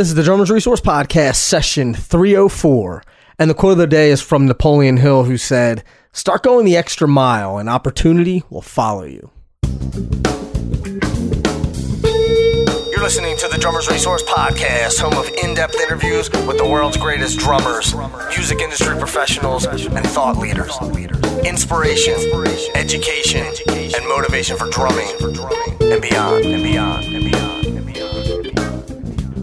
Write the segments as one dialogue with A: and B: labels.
A: This is the Drummers Resource Podcast, session 304. And the quote of the day is from Napoleon Hill, who said, Start going the extra mile, and opportunity will follow you. You're listening to the Drummers Resource Podcast, home of in depth interviews with the world's greatest drummers, music industry professionals, and thought leaders. Inspiration, education, and motivation for drumming and beyond, and beyond, and beyond, and beyond.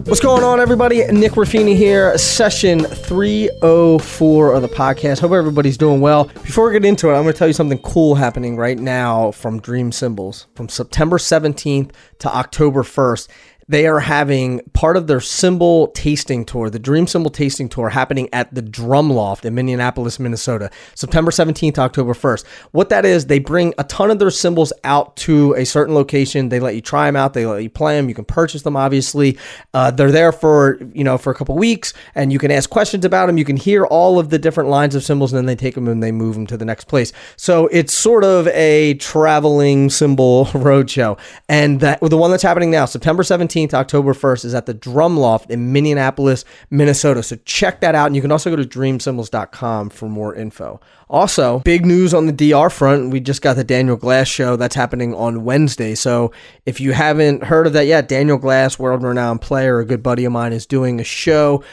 A: What's going on, everybody? Nick Ruffini here, session 304 of the podcast. Hope everybody's doing well. Before we get into it, I'm going to tell you something cool happening right now from Dream Cymbals From September 17th to October 1st, they are having part of their cymbal tasting tour, the Dream Cymbal Tasting Tour, happening at the Drum Loft in Minneapolis, Minnesota, September 17th to October 1st. What that is, they bring a ton of their cymbals out to a certain location. They let you try them out. They let you play them. You can purchase them, obviously. Uh, they're there for you know for a couple weeks, and you can ask questions about them. You can hear all of the different lines of cymbals, and then they take them and they move them to the next place. So it's sort of a traveling cymbal roadshow, and that the one that's happening now, September 17th. 17th, October 1st, is at the Drum Loft in Minneapolis, Minnesota. So check that out. And you can also go to dreamcymbals.com for more info. Also, big news on the DR front. We just got the Daniel Glass show that's happening on Wednesday. So if you haven't heard of that yet, Daniel Glass, world renowned player, a good buddy of mine, is doing a show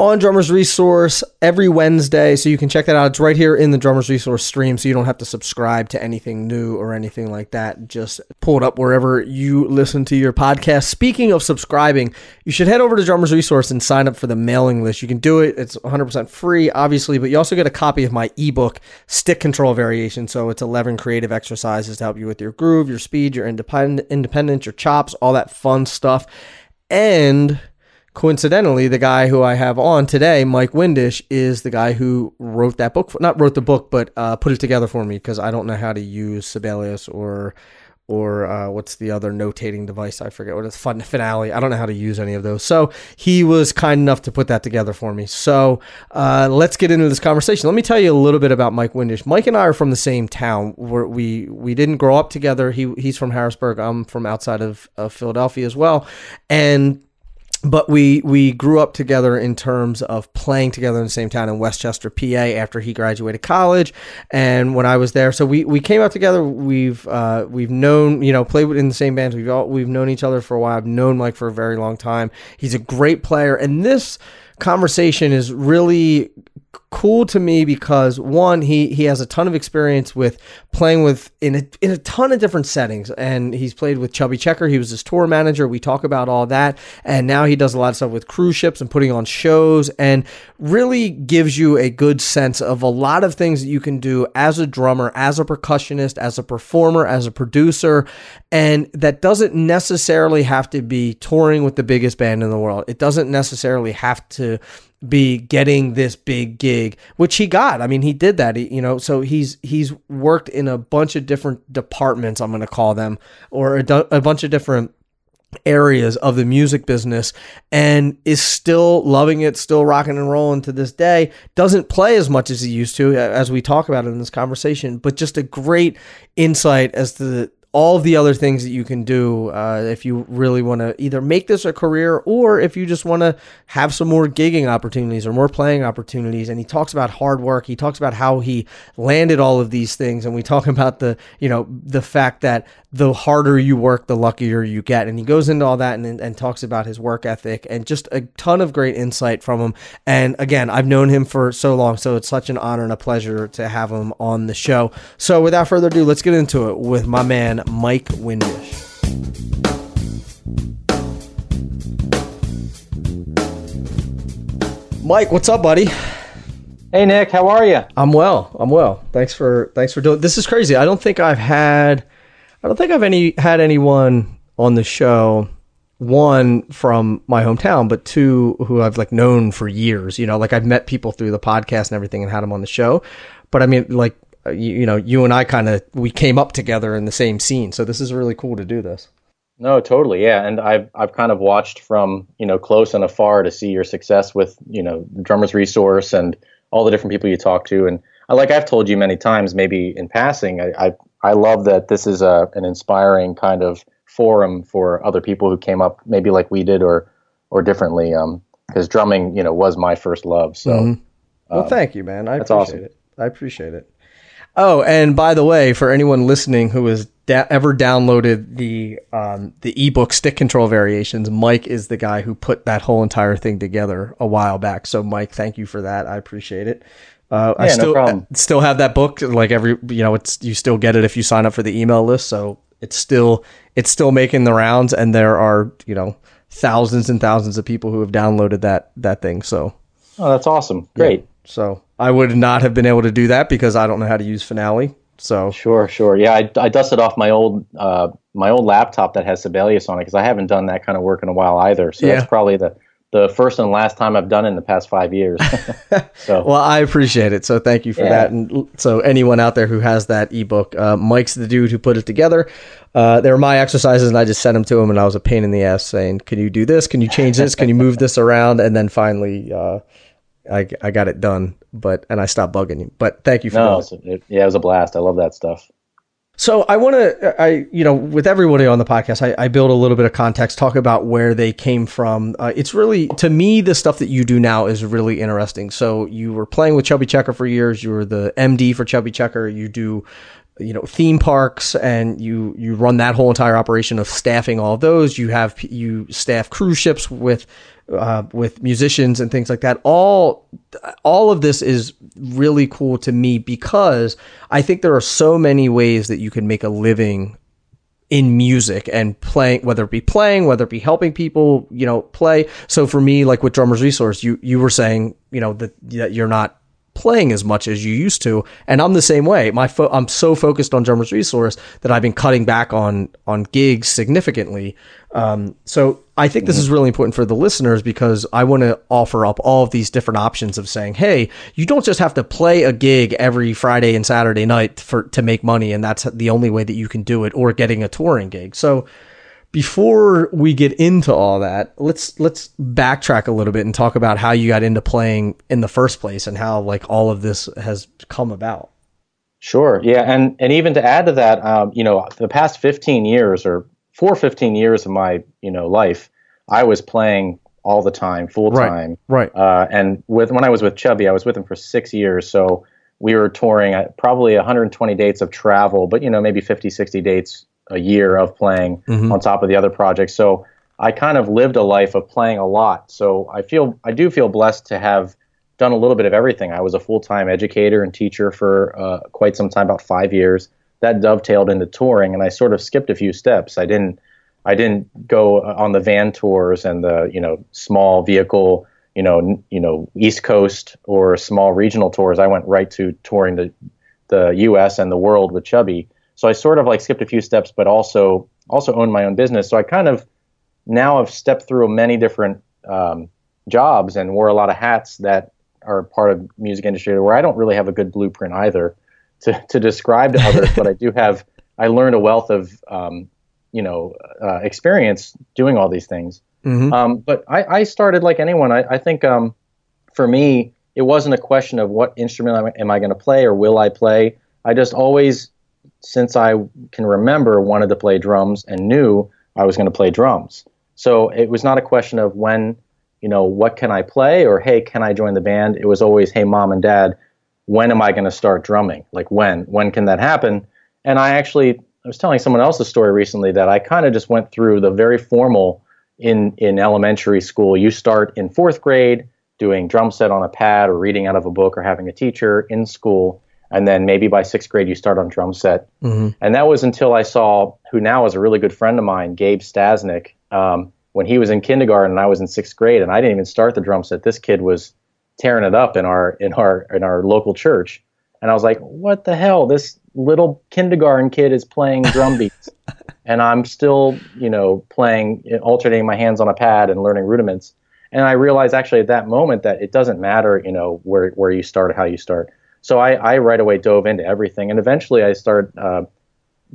A: on Drummers Resource every Wednesday. So you can check that out. It's right here in the Drummers Resource stream. So you don't have to subscribe to anything new or anything like that. Just pull it up wherever you listen to your podcast. Speaking of subscribing, you should head over to Drummers Resource and sign up for the mailing list. You can do it, it's 100% free, obviously, but you also get a copy of my ebook, Stick Control Variation. So it's 11 creative exercises to help you with your groove, your speed, your independent, independence, your chops, all that fun stuff. And coincidentally, the guy who I have on today, Mike Windish, is the guy who wrote that book. Not wrote the book, but uh, put it together for me because I don't know how to use Sibelius or or uh, what's the other notating device? I forget what it's fun finale. I don't know how to use any of those. So he was kind enough to put that together for me. So uh, let's get into this conversation. Let me tell you a little bit about Mike Windish. Mike and I are from the same town. We're, we we didn't grow up together. He he's from Harrisburg. I'm from outside of, of Philadelphia as well, and but we we grew up together in terms of playing together in the same town in West Chester, PA. After he graduated college, and when I was there, so we, we came out together. We've uh, we've known you know played in the same bands. We've all we've known each other for a while. I've known Mike for a very long time. He's a great player, and this conversation is really cool to me because one he he has a ton of experience with playing with in a, in a ton of different settings and he's played with Chubby Checker. He was his tour manager. We talk about all that and now he does a lot of stuff with cruise ships and putting on shows and really gives you a good sense of a lot of things that you can do as a drummer as a percussionist as a performer as a producer and that doesn't necessarily have to be touring with the biggest band in the world. It doesn't necessarily have to be getting this big gig, which he got. I mean, he did that. He, you know, so he's he's worked in a bunch of different departments. I'm going to call them, or a, a bunch of different areas of the music business and is still loving it, still rocking and rolling to this day. Doesn't play as much as he used to, as we talk about in this conversation, but just a great insight as to the, all the other things that you can do uh, if you really want to either make this a career or if you just want to have some more gigging opportunities or more playing opportunities. And he talks about hard work. He talks about how he landed all of these things. And we talk about the, you know, the fact that the harder you work, the luckier you get. And he goes into all that and, and talks about his work ethic and just a ton of great insight from him. And again, I've known him for so long, so it's such an honor and a pleasure to have him on the show. So without further ado, let's get into it with my man, Mike Windish. Mike, what's up, buddy?
B: Hey Nick, how are you?
A: I'm well. I'm well. Thanks for thanks for doing. This is crazy. I don't think I've had I don't think I've any had anyone on the show one from my hometown, but two who I've like known for years. You know, like I've met people through the podcast and everything and had them on the show. But I mean, like you, you know, you and I kind of we came up together in the same scene. So this is really cool to do this.
B: No, totally, yeah. And I've I've kind of watched from you know close and afar to see your success with you know Drummers Resource and all the different people you talk to. And like I've told you many times, maybe in passing, I, I I love that this is a an inspiring kind of forum for other people who came up maybe like we did or or differently. Um, because drumming, you know, was my first love. So, mm-hmm.
A: well, um, thank you, man. I appreciate awesome. it. I appreciate it. Oh, and by the way, for anyone listening who has da- ever downloaded the um, the ebook stick control variations, Mike is the guy who put that whole entire thing together a while back. So, Mike, thank you for that. I appreciate it. Uh, yeah, I still no still have that book. Like every, you know, it's you still get it if you sign up for the email list. So it's still it's still making the rounds, and there are you know thousands and thousands of people who have downloaded that that thing. So,
B: oh, that's awesome! Great.
A: Yeah. So I would not have been able to do that because I don't know how to use Finale. So
B: sure, sure, yeah. I, I dusted off my old uh, my old laptop that has Sibelius on it because I haven't done that kind of work in a while either. So yeah. that's probably the the first and last time I've done it in the past five years.
A: so well, I appreciate it. So thank you for yeah. that. And so anyone out there who has that ebook, uh, Mike's the dude who put it together. Uh, they were my exercises, and I just sent them to him, and I was a pain in the ass saying, "Can you do this? Can you change this? Can you move this around?" And then finally, uh, I I got it done. But and I stopped bugging you. But thank you for
B: no, it, yeah, it was a blast. I love that stuff.
A: So I want to, I you know, with everybody on the podcast, I, I, build a little bit of context, talk about where they came from. Uh, it's really, to me, the stuff that you do now is really interesting. So you were playing with Chubby Checker for years. You were the MD for Chubby Checker. You do, you know, theme parks, and you you run that whole entire operation of staffing all of those. You have you staff cruise ships with uh, with musicians and things like that. All all of this is really cool to me because I think there are so many ways that you can make a living in music and playing, whether it be playing, whether it be helping people, you know, play. So for me, like with Drummers Resource, you you were saying, you know, that that you're not playing as much as you used to. And I'm the same way. My fo- I'm so focused on Drummers Resource that I've been cutting back on on gigs significantly. Um, so I think this is really important for the listeners because I want to offer up all of these different options of saying, hey, you don't just have to play a gig every Friday and Saturday night for to make money, and that's the only way that you can do it, or getting a touring gig. So before we get into all that, let's let's backtrack a little bit and talk about how you got into playing in the first place and how like all of this has come about.
B: Sure. Yeah, and and even to add to that, um, you know, the past 15 years or four 15 years of my you know life, I was playing all the time, full time.
A: Right. right.
B: Uh, and with when I was with Chubby, I was with him for six years, so we were touring at probably 120 dates of travel, but you know maybe 50, 60 dates a year of playing mm-hmm. on top of the other projects. So I kind of lived a life of playing a lot. So I feel I do feel blessed to have done a little bit of everything. I was a full time educator and teacher for uh, quite some time, about five years. That dovetailed into touring, and I sort of skipped a few steps. I didn't I didn't go uh, on the van tours and the you know small vehicle you know you know East Coast or small regional tours. I went right to touring the the U.S. and the world with Chubby. So I sort of like skipped a few steps, but also also owned my own business. So I kind of now have stepped through many different um, jobs and wore a lot of hats that are part of music industry where I don't really have a good blueprint either to, to describe to others, but I do have I learned a wealth of um, you know uh, experience doing all these things. Mm-hmm. Um, but I, I, started like anyone. I, I think um, for me, it wasn't a question of what instrument am I, am I going to play or will I play. I just always since I can remember, wanted to play drums and knew I was going to play drums. So it was not a question of when, you know, what can I play or hey, can I join the band? It was always, hey, mom and dad, when am I going to start drumming? Like when? When can that happen? And I actually, I was telling someone else a story recently that I kind of just went through the very formal in in elementary school. You start in fourth grade doing drum set on a pad or reading out of a book or having a teacher in school and then maybe by sixth grade you start on drum set. Mm-hmm. And that was until I saw who now is a really good friend of mine, Gabe Stasnik, um, when he was in kindergarten and I was in sixth grade, and I didn't even start the drum set. This kid was tearing it up in our in our in our local church, and I was like, "What the hell? This little kindergarten kid is playing drum beats." and I'm still, you know, playing, alternating my hands on a pad and learning rudiments. And I realized actually at that moment that it doesn't matter, you know, where where you start, how you start so I, I right away dove into everything, and eventually I started. Uh,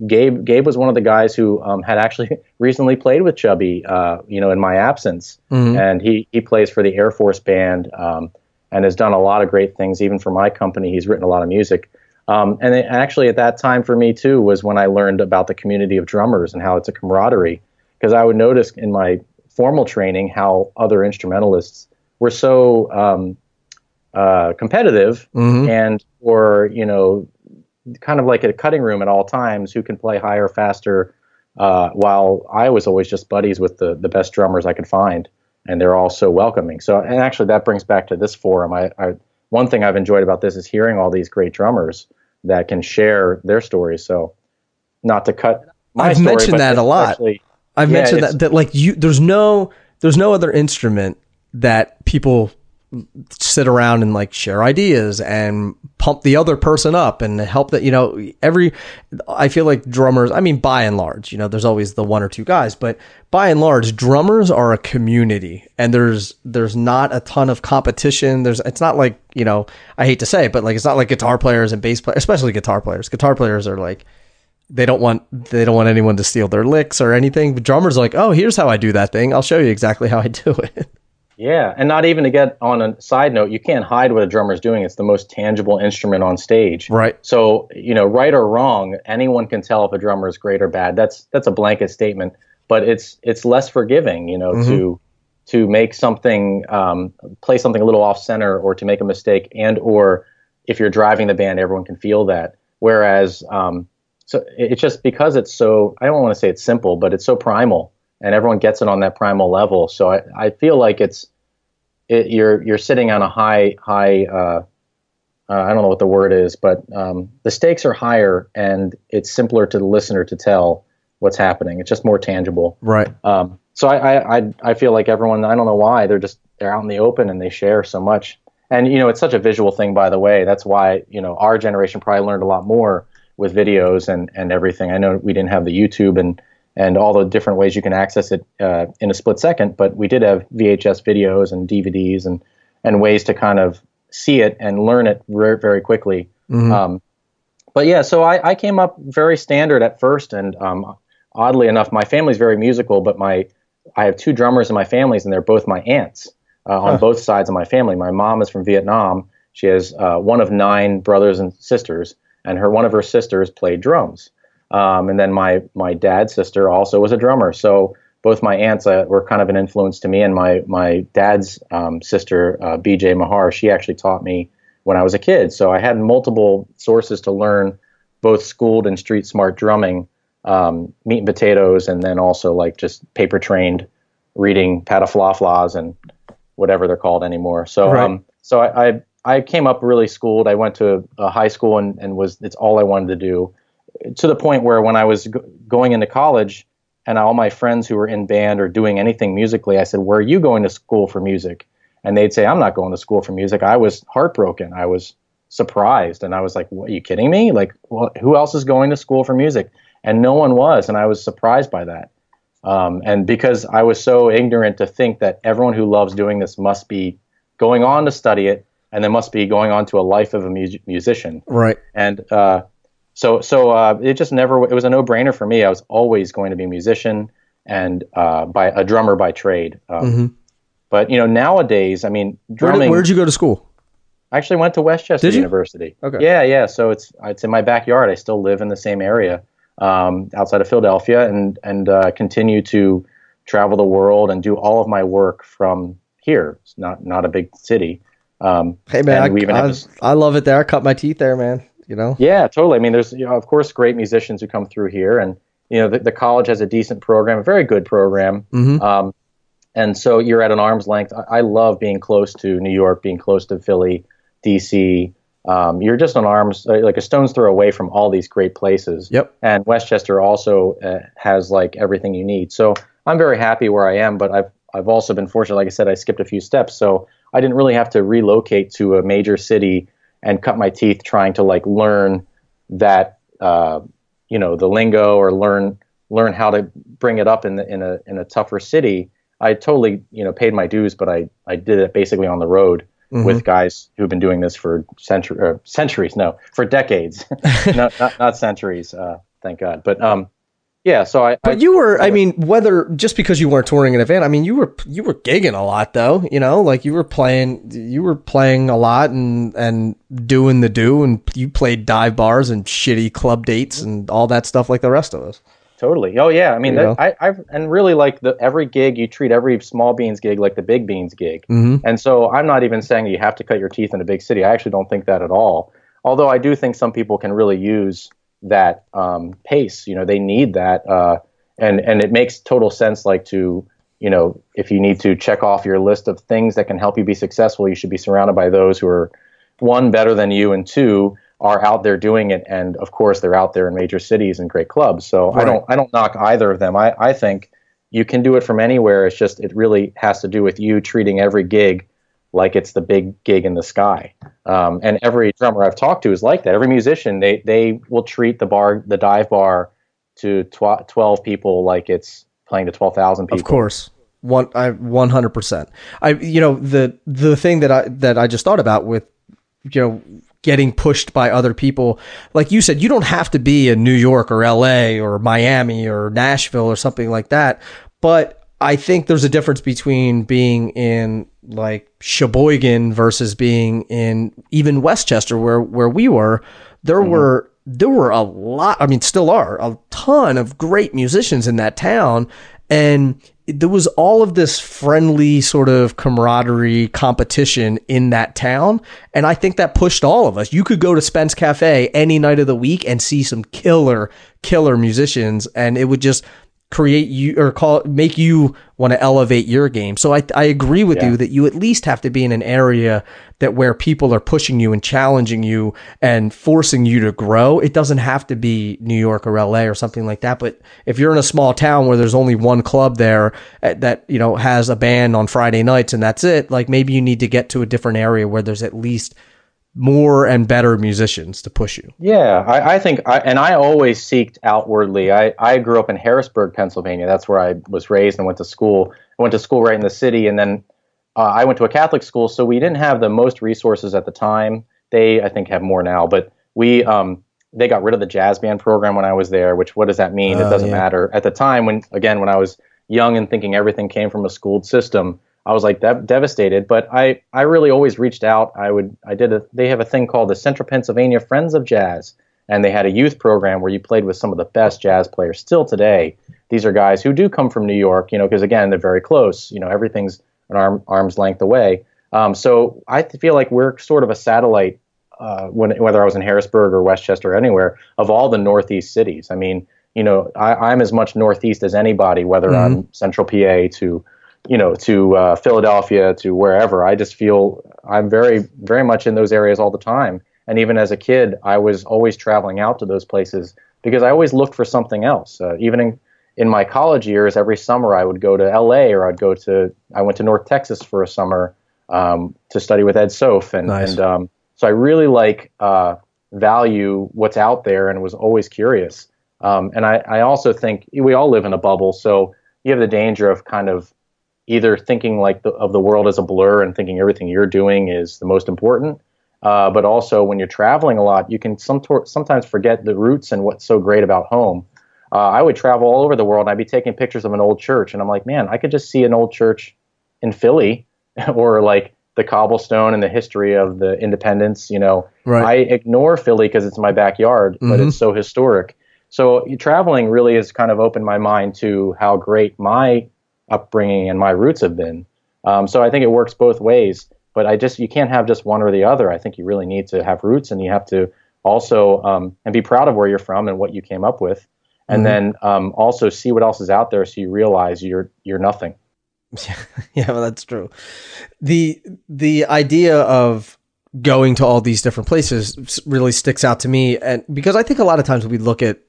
B: Gabe Gabe was one of the guys who um, had actually recently played with Chubby, uh, you know, in my absence, mm-hmm. and he he plays for the Air Force Band um, and has done a lot of great things, even for my company. He's written a lot of music, um, and it, actually at that time for me too was when I learned about the community of drummers and how it's a camaraderie. Because I would notice in my formal training how other instrumentalists were so um, uh, competitive
A: Mhm.
B: and or you know kind of like a cutting room at all times who can play higher faster uh, while i was always just buddies with the, the best drummers i could find and they're all so welcoming so and actually that brings back to this forum I, I one thing i've enjoyed about this is hearing all these great drummers that can share their stories so not to cut my
A: I've
B: story,
A: mentioned that a lot.
B: especially-
A: I've
B: Yeah,
A: mentioned that that like you there's no there's no other instrument that people sit around and like share ideas and pump the other person up and help that you know every I feel like drummers I mean by and large you know there's always the one or two guys but by and large drummers are a community and there's there's not a ton of competition there's it's not like you know I hate to say it but like it's not like guitar players and bass players especially guitar players guitar players are like they don't want they don't want anyone to steal their licks or anything. But drummers are like, oh, here's how I do that thing. I'll show you exactly how I do it.
B: Yeah, and not even to get on a side note, you can't hide what a drummer's doing. It's the most tangible instrument on stage.
A: Right.
B: So, you know, right or wrong, anyone can tell if a drummer is great or bad. That's that's a blanket statement, but it's it's less forgiving, you know, to to make something um, play something a little off center or to make a mistake and or if you're driving the band, everyone can feel that. Whereas um, so it's just because it's so I don't want to say it's simple, but it's so primal and everyone gets it on that primal level. So I, I feel like it's it, you're you're sitting on a high high uh, uh, I don't know what the word is, but um, the stakes are higher and it's simpler to the listener to tell what's happening. It's just more tangible.
A: Right.
B: Um, so I, I, I, I feel like everyone, I don't know why, they're just, they're out in the open and they share so much. And, you know, it's such a visual thing, by the way. That's why, you know, our generation probably learned a lot more with videos and, and everything. I know we didn't have the YouTube and, and all the different ways you can access it uh, in a split second, but we did have VHS videos and DVDs and, and ways to kind of see it and learn it very, very quickly. Um, but yeah, so I, I came up very standard at first, and um, oddly enough, my family's very musical, but my I have two drummers in my families, and they're both my aunts uh, on both sides of my family. My mom is from Vietnam. She has uh, one of nine brothers and sisters, and her one of her sisters played drums. Um, and then my my dad's sister also was a drummer. So both my aunts uh, were kind of an influence to me, and my my dad's um, sister, uh, B.J. Mahar, she actually taught me when I was a kid. So I had multiple sources to learn both schooled and street smart drumming, um, meat and potatoes, and then also like just paper trained reading pataflaflas and whatever they're called anymore. So
A: Right.
B: um, so I, I I came up really schooled. I went to a high school and, and was it's all I wanted to do to the point where when I was go- going into college and all my friends who were in band or doing anything musically, I said, "Where are you going to school for music?" And they'd say, "I'm not going to school for music." I was heartbroken. I was surprised, and I was like, "What? Are you kidding me? Like, well, who else is going to school for music?" And no one was, and I was surprised by that. Um, and because I was so ignorant to think that everyone who loves doing this must be going on to study it, and then must be going on to a life of a mu- musician
A: Right.
B: and uh, so so uh, it just never it was a no brainer for me. I was always going to be a musician and uh, by a drummer by trade. Um,
A: Mhm.
B: But you know nowadays, I mean,
A: Where
B: drumming.
A: did, where'd you go to school?
B: I actually went to West
A: Chester Did?
B: University.
A: Okay.
B: Yeah, yeah. So it's it's in my backyard. I still live in the same area um, outside of Philadelphia, and and uh, continue to travel the world and do all of my work from here. It's not not a big city. Um,
A: Hey man,
B: And we even
A: I,
B: have
A: I, I love it there. I cut my teeth there, man. You know.
B: Yeah, totally. I mean, there's you know, of course great musicians who come through here, and you know the, the college has a decent program, a very good program.
A: Mhm.
B: Um, and so you're at an arm's length. I, I love being close to New York, being close to Philly, DC. Um, you're just an arm's uh, like a stone's throw away from all these great places.
A: Yep.
B: And West Chester also uh, has like everything you need. So I'm very happy where I am, but I've I've also been fortunate. Like I said, I skipped a few steps, so I didn't really have to relocate to a major city and cut my teeth trying to like learn that uh, you know the lingo or learn learn how to bring it up in the, in a in a tougher city. I totally you know paid my dues, but I I did it basically on the road
A: Mhm.
B: with guys who've been doing this for century uh, centuries no for decades not, not not centuries uh, thank God but um yeah so I, I
A: But you were, I mean, whether just because you weren't touring in a van, I mean, you were you were gigging a lot though. You know, like you were playing, you were playing a lot and and doing the do, and you played dive bars and shitty club dates and all that stuff like the rest of us.
B: Totally. Oh yeah. I mean, that, I, I've and really like the every gig you treat every small beans gig like the big beans gig.
A: Mm-hmm.
B: And so I'm not even saying you have to cut your teeth in a big city. I actually don't think that at all. Although I do think some people can really use that um, pace. You know, they need that, uh, and and it makes total sense. Like to you know, if you need to check off your list of things that can help you be successful, you should be surrounded by those who are one better than you, and two are out there doing it. And of course, they're out there in major cities and great clubs. So I don't I don't knock either of them. I I think you can do it from anywhere. It's just it really has to do with you treating every gig like it's the big gig in the sky. Um, and every drummer I've talked to is like that. Every musician they they will treat the bar the dive bar to tw- twelve people like it's playing to twelve thousand people.
A: Of course. One I one hundred percent. I you know, the the thing that I that I just thought about with you know getting pushed by other people like you said you don't have to be in New York or LA or Miami or Nashville or something like that but I think there's a difference between being in like Sheboygan versus being in even West Chester where where we were there mm-hmm. were there were a lot I mean still are a ton of great musicians in that town. And there was all of this friendly sort of camaraderie competition in that town. And i think that pushed all of us. You could go to spence cafe any night of the week and see some killer killer musicians. And it would just create you or call make you want to elevate your game so i, I agree with
B: Yeah.
A: you that you at least have to be in an area that where people are pushing you and challenging you and forcing you to grow it doesn't have to be new york or la or something like that but if you're in a small town where there's only one club there uh, that you know has a band on friday nights and that's it like maybe you need to get to a different area where there's at least more and better musicians to push you
B: Yeah, I, I think, I, and I always seeked outwardly. I, I grew up in Harrisburg, Pennsylvania. That's where I was raised and went to school. I went to school right in the city, and then uh, I went to a Catholic school, so we didn't have the most resources at the time. They, I think, have more now, but we um, they got rid of the jazz band program when I was there. Which what does that mean?
A: Oh,
B: it doesn't
A: yeah.
B: matter. At the time, when again, when I was young and thinking everything came from a schooled system, I was like dev- devastated. But I, I really always reached out. I would, I did a. They have a thing called the Central Pennsylvania Friends of Jazz, and they had a youth program where you played with some of the best jazz players still today. These are guys who do come from New York, you know, because again, they're very close. You know, everything's an arm, arm's length away. Um, so I feel like we're sort of a satellite, uh, when, whether I was in Harrisburg or West Chester or anywhere, of all the Northeast cities. I mean, you know, I, I'm as much Northeast as anybody, whether I'm Central PA to, you know, to uh, Philadelphia to wherever. I just feel I'm very, very much in those areas all the time. And even as a kid, I was always traveling out to those places because I always looked for something else. Uh, even in, in my college years, every summer I would go to LA or I'd go to, I went to North Texas for a summer um, to study with Ed Soph. And,
A: Nice.
B: and um, so I really like, uh, value what's out there and was always curious. Um, and I, I also think we all live in a bubble. So you have the danger of kind of either thinking like the, of the world as a blur and thinking everything you're doing is the most important. Uh, but also when you're traveling a lot, you can some sometimes forget the roots and what's so great about home. Uh, I would travel all over the world and I'd be taking pictures of an old church and I'm like, man, I could just see an old church in Philly or like the cobblestone and the history of the independence. You know,
A: Right.
B: I ignore Philly because it's my backyard, but
A: Mhm.
B: it's so historic. So traveling really has kind of opened my mind to how great my upbringing and my roots have been. Um, so I think it works both ways. But I just you can't have just one or the other. I think you really need to have roots, and you have to also um, and be proud of where you're from and what you came up with, and
A: Mhm.
B: then um, also see what else is out there, so you realize you're you're nothing.
A: yeah, well, that's true. The the idea of going to all these different places really sticks out to me, and because I think a lot of times we look at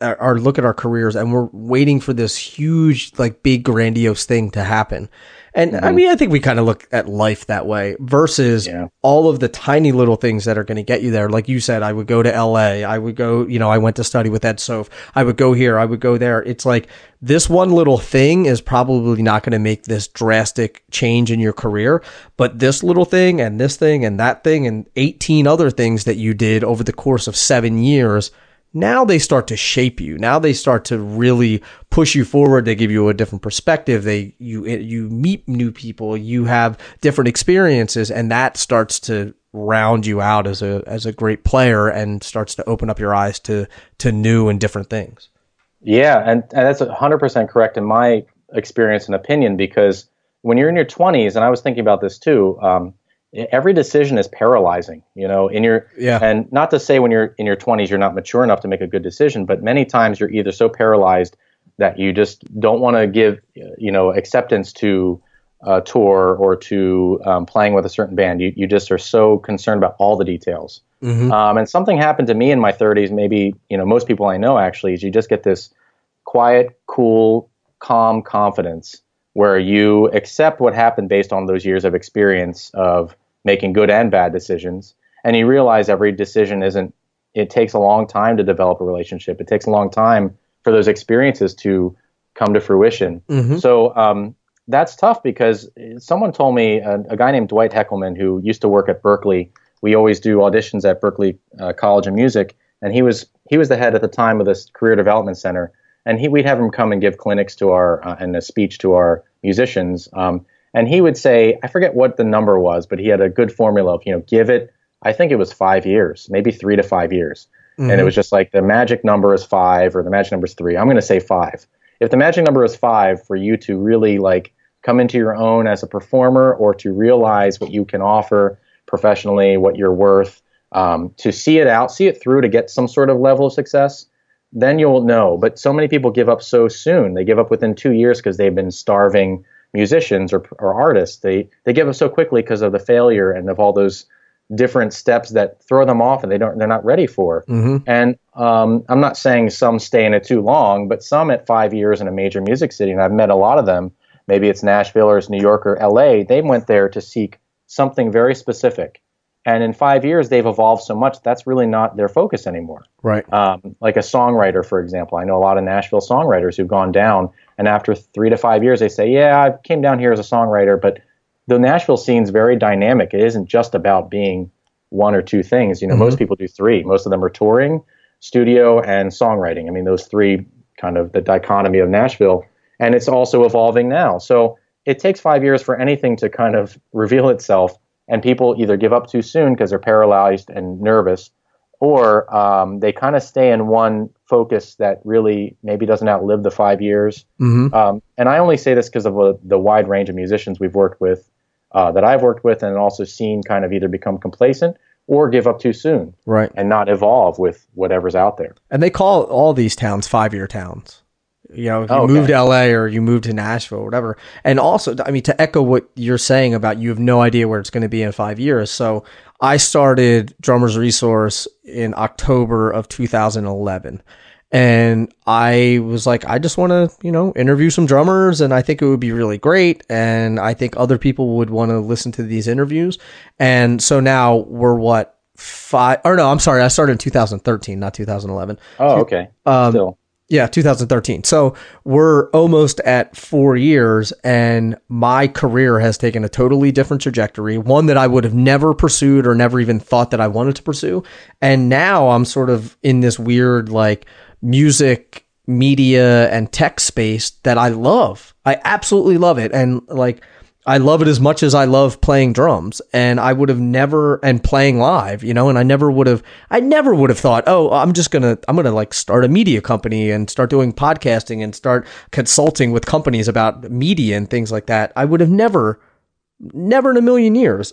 A: Uh, our our- look at our careers and we're waiting for this huge, like, big, grandiose thing to happen. And I mm-hmm. mean, I think we kind of look at life that way versus
B: Yeah.
A: all of the tiny little things that are going to get you there. Like you said, I would go to LA. I would go, you know, I went to study with Ed Soph. I would go here. I would go there. It's like this one little thing is probably not going to make this drastic change in your career, but this little thing and this thing and that thing and 18 other things that you did over the course of seven years now they start to shape you. Now they start to really push you forward. They give you a different perspective. They you you meet new people. You have different experiences and that starts to round you out as a as a great player and starts to open up your eyes to to new and different things.
B: Yeah, and, and that's 100% correct in my experience and opinion because when you're in your 20s, and I was thinking about this too, um, every decision is paralyzing, you know, in your,
A: Yeah.
B: and not to say when you're in your 20s, you're not mature enough to make a good decision, but many times you're either so paralyzed that you just don't want to give, you know, acceptance to a tour or to um, playing with a certain band. You, you just are so concerned about all the details.
A: Mhm.
B: Um, and something happened to me in my 30s. Maybe you know most people I know actually is you just get this quiet, cool, calm confidence where you accept what happened based on those years of experience of making good and bad decisions, and you realize every decision isn't. It takes a long time to develop a relationship. It takes a long time for those experiences to come to fruition.
A: Mhm.
B: So um, that's tough because someone told me a, a guy named Dwight Heckelman who used to work at Berklee. We always do auditions at Berklee uh, College of Music, and he was he was the head at the time of this career development center. And he we'd have him come and give clinics to our uh, and a speech to our musicians. Um, and he would say, I forget what the number was, but he had a good formula of you know give it. I think it was five years, maybe three to five years and it was just like the magic number is five or the magic number is three. I'm going to say five. If the magic number is five, for you to really like come into your own as a performer or to realize what you can offer professionally, what you're worth, um, to see it out, see it through to get some sort of level of success, then you'll know. But so many people give up so soon. They give up within two years because they've been starving musicians or, or artists. They they give up so quickly because of the failure and of all those different steps that throw them off and they don't they're not ready for.
A: Mhm.
B: And um, I'm not saying some stay in it too long, but some at five years in a major music city, and I've met a lot of them. Maybe it's Nashville or it's New York or LA. They went there to seek something very specific, and in five years they've evolved so much that's really not their focus anymore.
A: Right.
B: Um, like a songwriter, for example, I know a lot of Nashville songwriters who've gone down, and after three to five years, they say, "Yeah, I came down here as a songwriter, but the Nashville scene's very dynamic. It isn't just about being one or two things. You know, most people do three. Most of them are touring, studio, and songwriting. I mean, those three kind of the dichotomy of Nashville, and it's also evolving now. So it takes five years for anything to kind of reveal itself, and people either give up too soon because they're paralyzed and nervous, or um, they kind of stay in one focus that really maybe doesn't outlive the five years.
A: Mhm.
B: Um, and I only say this because of uh, the wide range of musicians we've worked with, uh, that I've worked with, and also seen kind of either become complacent or give up too soon
A: Right.
B: and not evolve with whatever's out there.
A: And they call all these towns five year towns. You know, if you
B: Oh, okay.
A: move to LA or you moved to Nashville or whatever. And also, I mean, to echo what you're saying about you have no idea where it's going to be in five years. So I started Drummers Resource in October of 2011. And I was like, I just want to, you know, interview some drummers and I think it would be really great. And I think other people would want to listen to these interviews. And so now we're what, five, or no, I'm sorry, I started in 2013, not 2011.
B: Oh, okay.
A: Um,
B: Still,
A: Yeah, 2013. So we're almost at four years, and my career has taken a totally different trajectory, one that I would have never pursued or never even thought that I wanted to pursue. And now I'm sort of in this weird, like, music, media, and tech space that I love. I absolutely love it. And, like, I love it as much as I love playing drums and I would have never and playing live, you know, and I never would have I never would have thought, "Oh, I'm just going to I'm going to like start a media company and start doing podcasting and start consulting with companies about media and things like that." I would have never never in a million years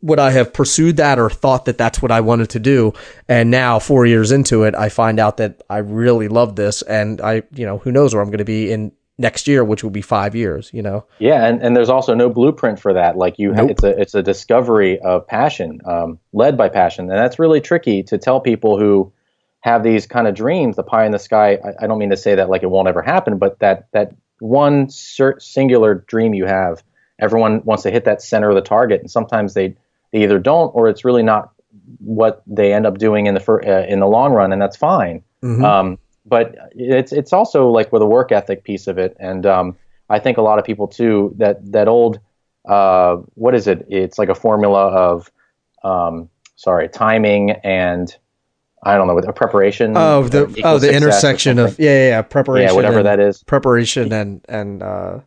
A: would I have pursued that or thought that that's what I wanted to do. And now 4 years into it, I find out that I really love this and I, you know, who knows where I'm going to be in next year, which will be 5 years, you know.
B: yeah, and, and there's also no blueprint for that. Like you,
A: Nope.
B: it's a it's a discovery of passion, um, led by passion, and that's really tricky to tell people who have these kind of dreams, the pie in the sky. I, I don't mean to say that like it won't ever happen, but that that one cer- singular dream you have, everyone wants to hit that center of the target, and sometimes they, they either don't, or it's really not what they end up doing in the fir- uh, in the long run, and that's fine.
A: Mhm.
B: Um, but it's it's also like with a work ethic piece of it, and um, I think a lot of people too that that old uh, what is it? It's like a formula of um, sorry timing and I don't know what a preparation.
A: Oh, the oh the intersection of yeah, yeah, yeah preparation.
B: yeah whatever
A: and,
B: that is.
A: preparation and and uh,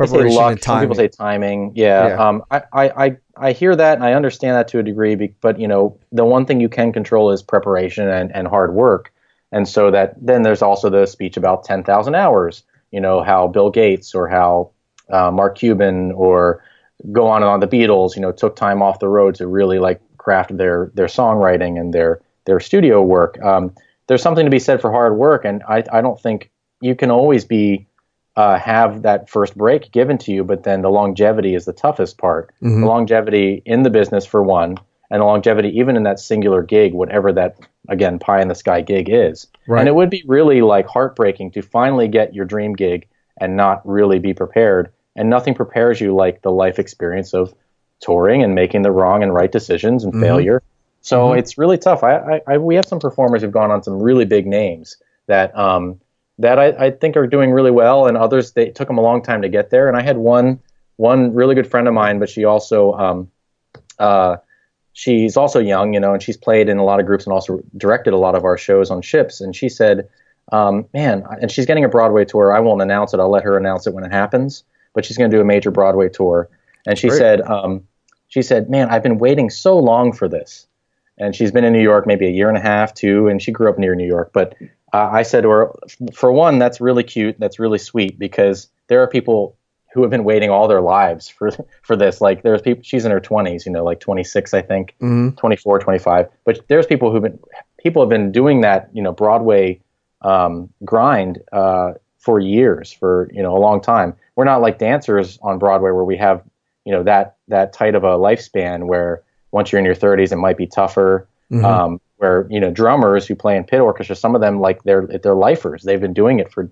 A: preparation
B: luck.
A: and
B: Some
A: time.
B: people say timing. Yeah.
A: Yeah.
B: Um, I, I, I, I hear that and I understand that to a degree, but you know, the one thing you can control is preparation and, and hard work. And so that then there's also the speech about 10,000 hours, you know, how Bill Gates or how uh, Mark Cuban or go on and on the Beatles, you know, took time off the road to really like craft their their songwriting and their their studio work. Um, there's something to be said for hard work, and I I don't think you can always be uh, have that first break given to you, but then the longevity is the toughest part. Mm-hmm. The longevity in the business for one, and the longevity even in that singular gig, whatever that again pie in the sky gig is. Right. And it would be really like heartbreaking to finally get your dream gig and not really be prepared. And nothing prepares you like the life experience of touring and making the wrong and right decisions and mm-hmm. failure. So mm-hmm. it's really tough. I, I, I, we have some performers who've gone on some really big names that um, that I, I think are doing really well, and others they took them a long time to get there. And I had one one really good friend of mine, but she also um, uh, she's also young, you know, and she's played in a lot of groups and also directed a lot of our shows on ships. And she said, um, "Man," and she's getting a Broadway tour. I won't announce it. I'll let her announce it when it happens. But she's going to do a major Broadway tour. And she Great. said, um, she said, "Man, I've been waiting so long for this." And she's been in New York maybe a year and a half, too, and she grew up near New York. But uh, I said to her, for one, that's really cute. That's really sweet because there are people who have been waiting all their lives for for this. Like there's people, she's in her 20s, you know, like 26, I think, mm-hmm. 24, 25. But there's people who've been people have been doing that, you know, Broadway um, grind uh, for years, for you know, a long time. We're not like dancers on Broadway where we have, you know, that that tight of a lifespan where once you're in your 30s, it might be tougher. Mm-hmm. Um, where you know drummers who play in pit orchestra, some of them like they're they're lifers. They've been doing it for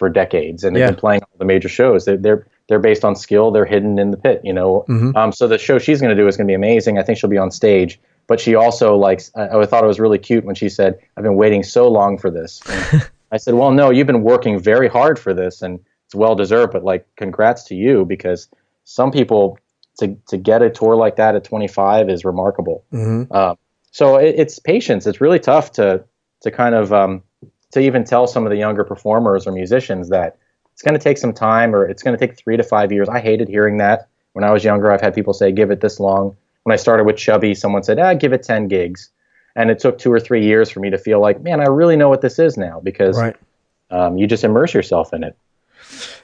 B: for decades and they've been playing all the major shows. They're, they're they're based on skill. They're hidden in the pit, you know. Mm-hmm. Um, so the show she's going to do is going to be amazing. I think she'll be on stage. But she also likes. I, I thought it was really cute when she said, "I've been waiting so long for this." I said, "Well, no, you've been working very hard for this, and it's well deserved. But like, congrats to you because some people to to get a tour like that at 25 is remarkable. Mm-hmm. Uh, so it, it's patience. It's really tough to to kind of um, to even tell some of the younger performers or musicians that it's going to take some time or it's going to take three to five years. I hated hearing that when I was younger. I've had people say, "Give it this long." When I started with Chubby, someone said, "Ah, give it ten gigs," and it took two or three years for me to feel like, "Man, I really know what this is now," because right. um, you just immerse yourself in it.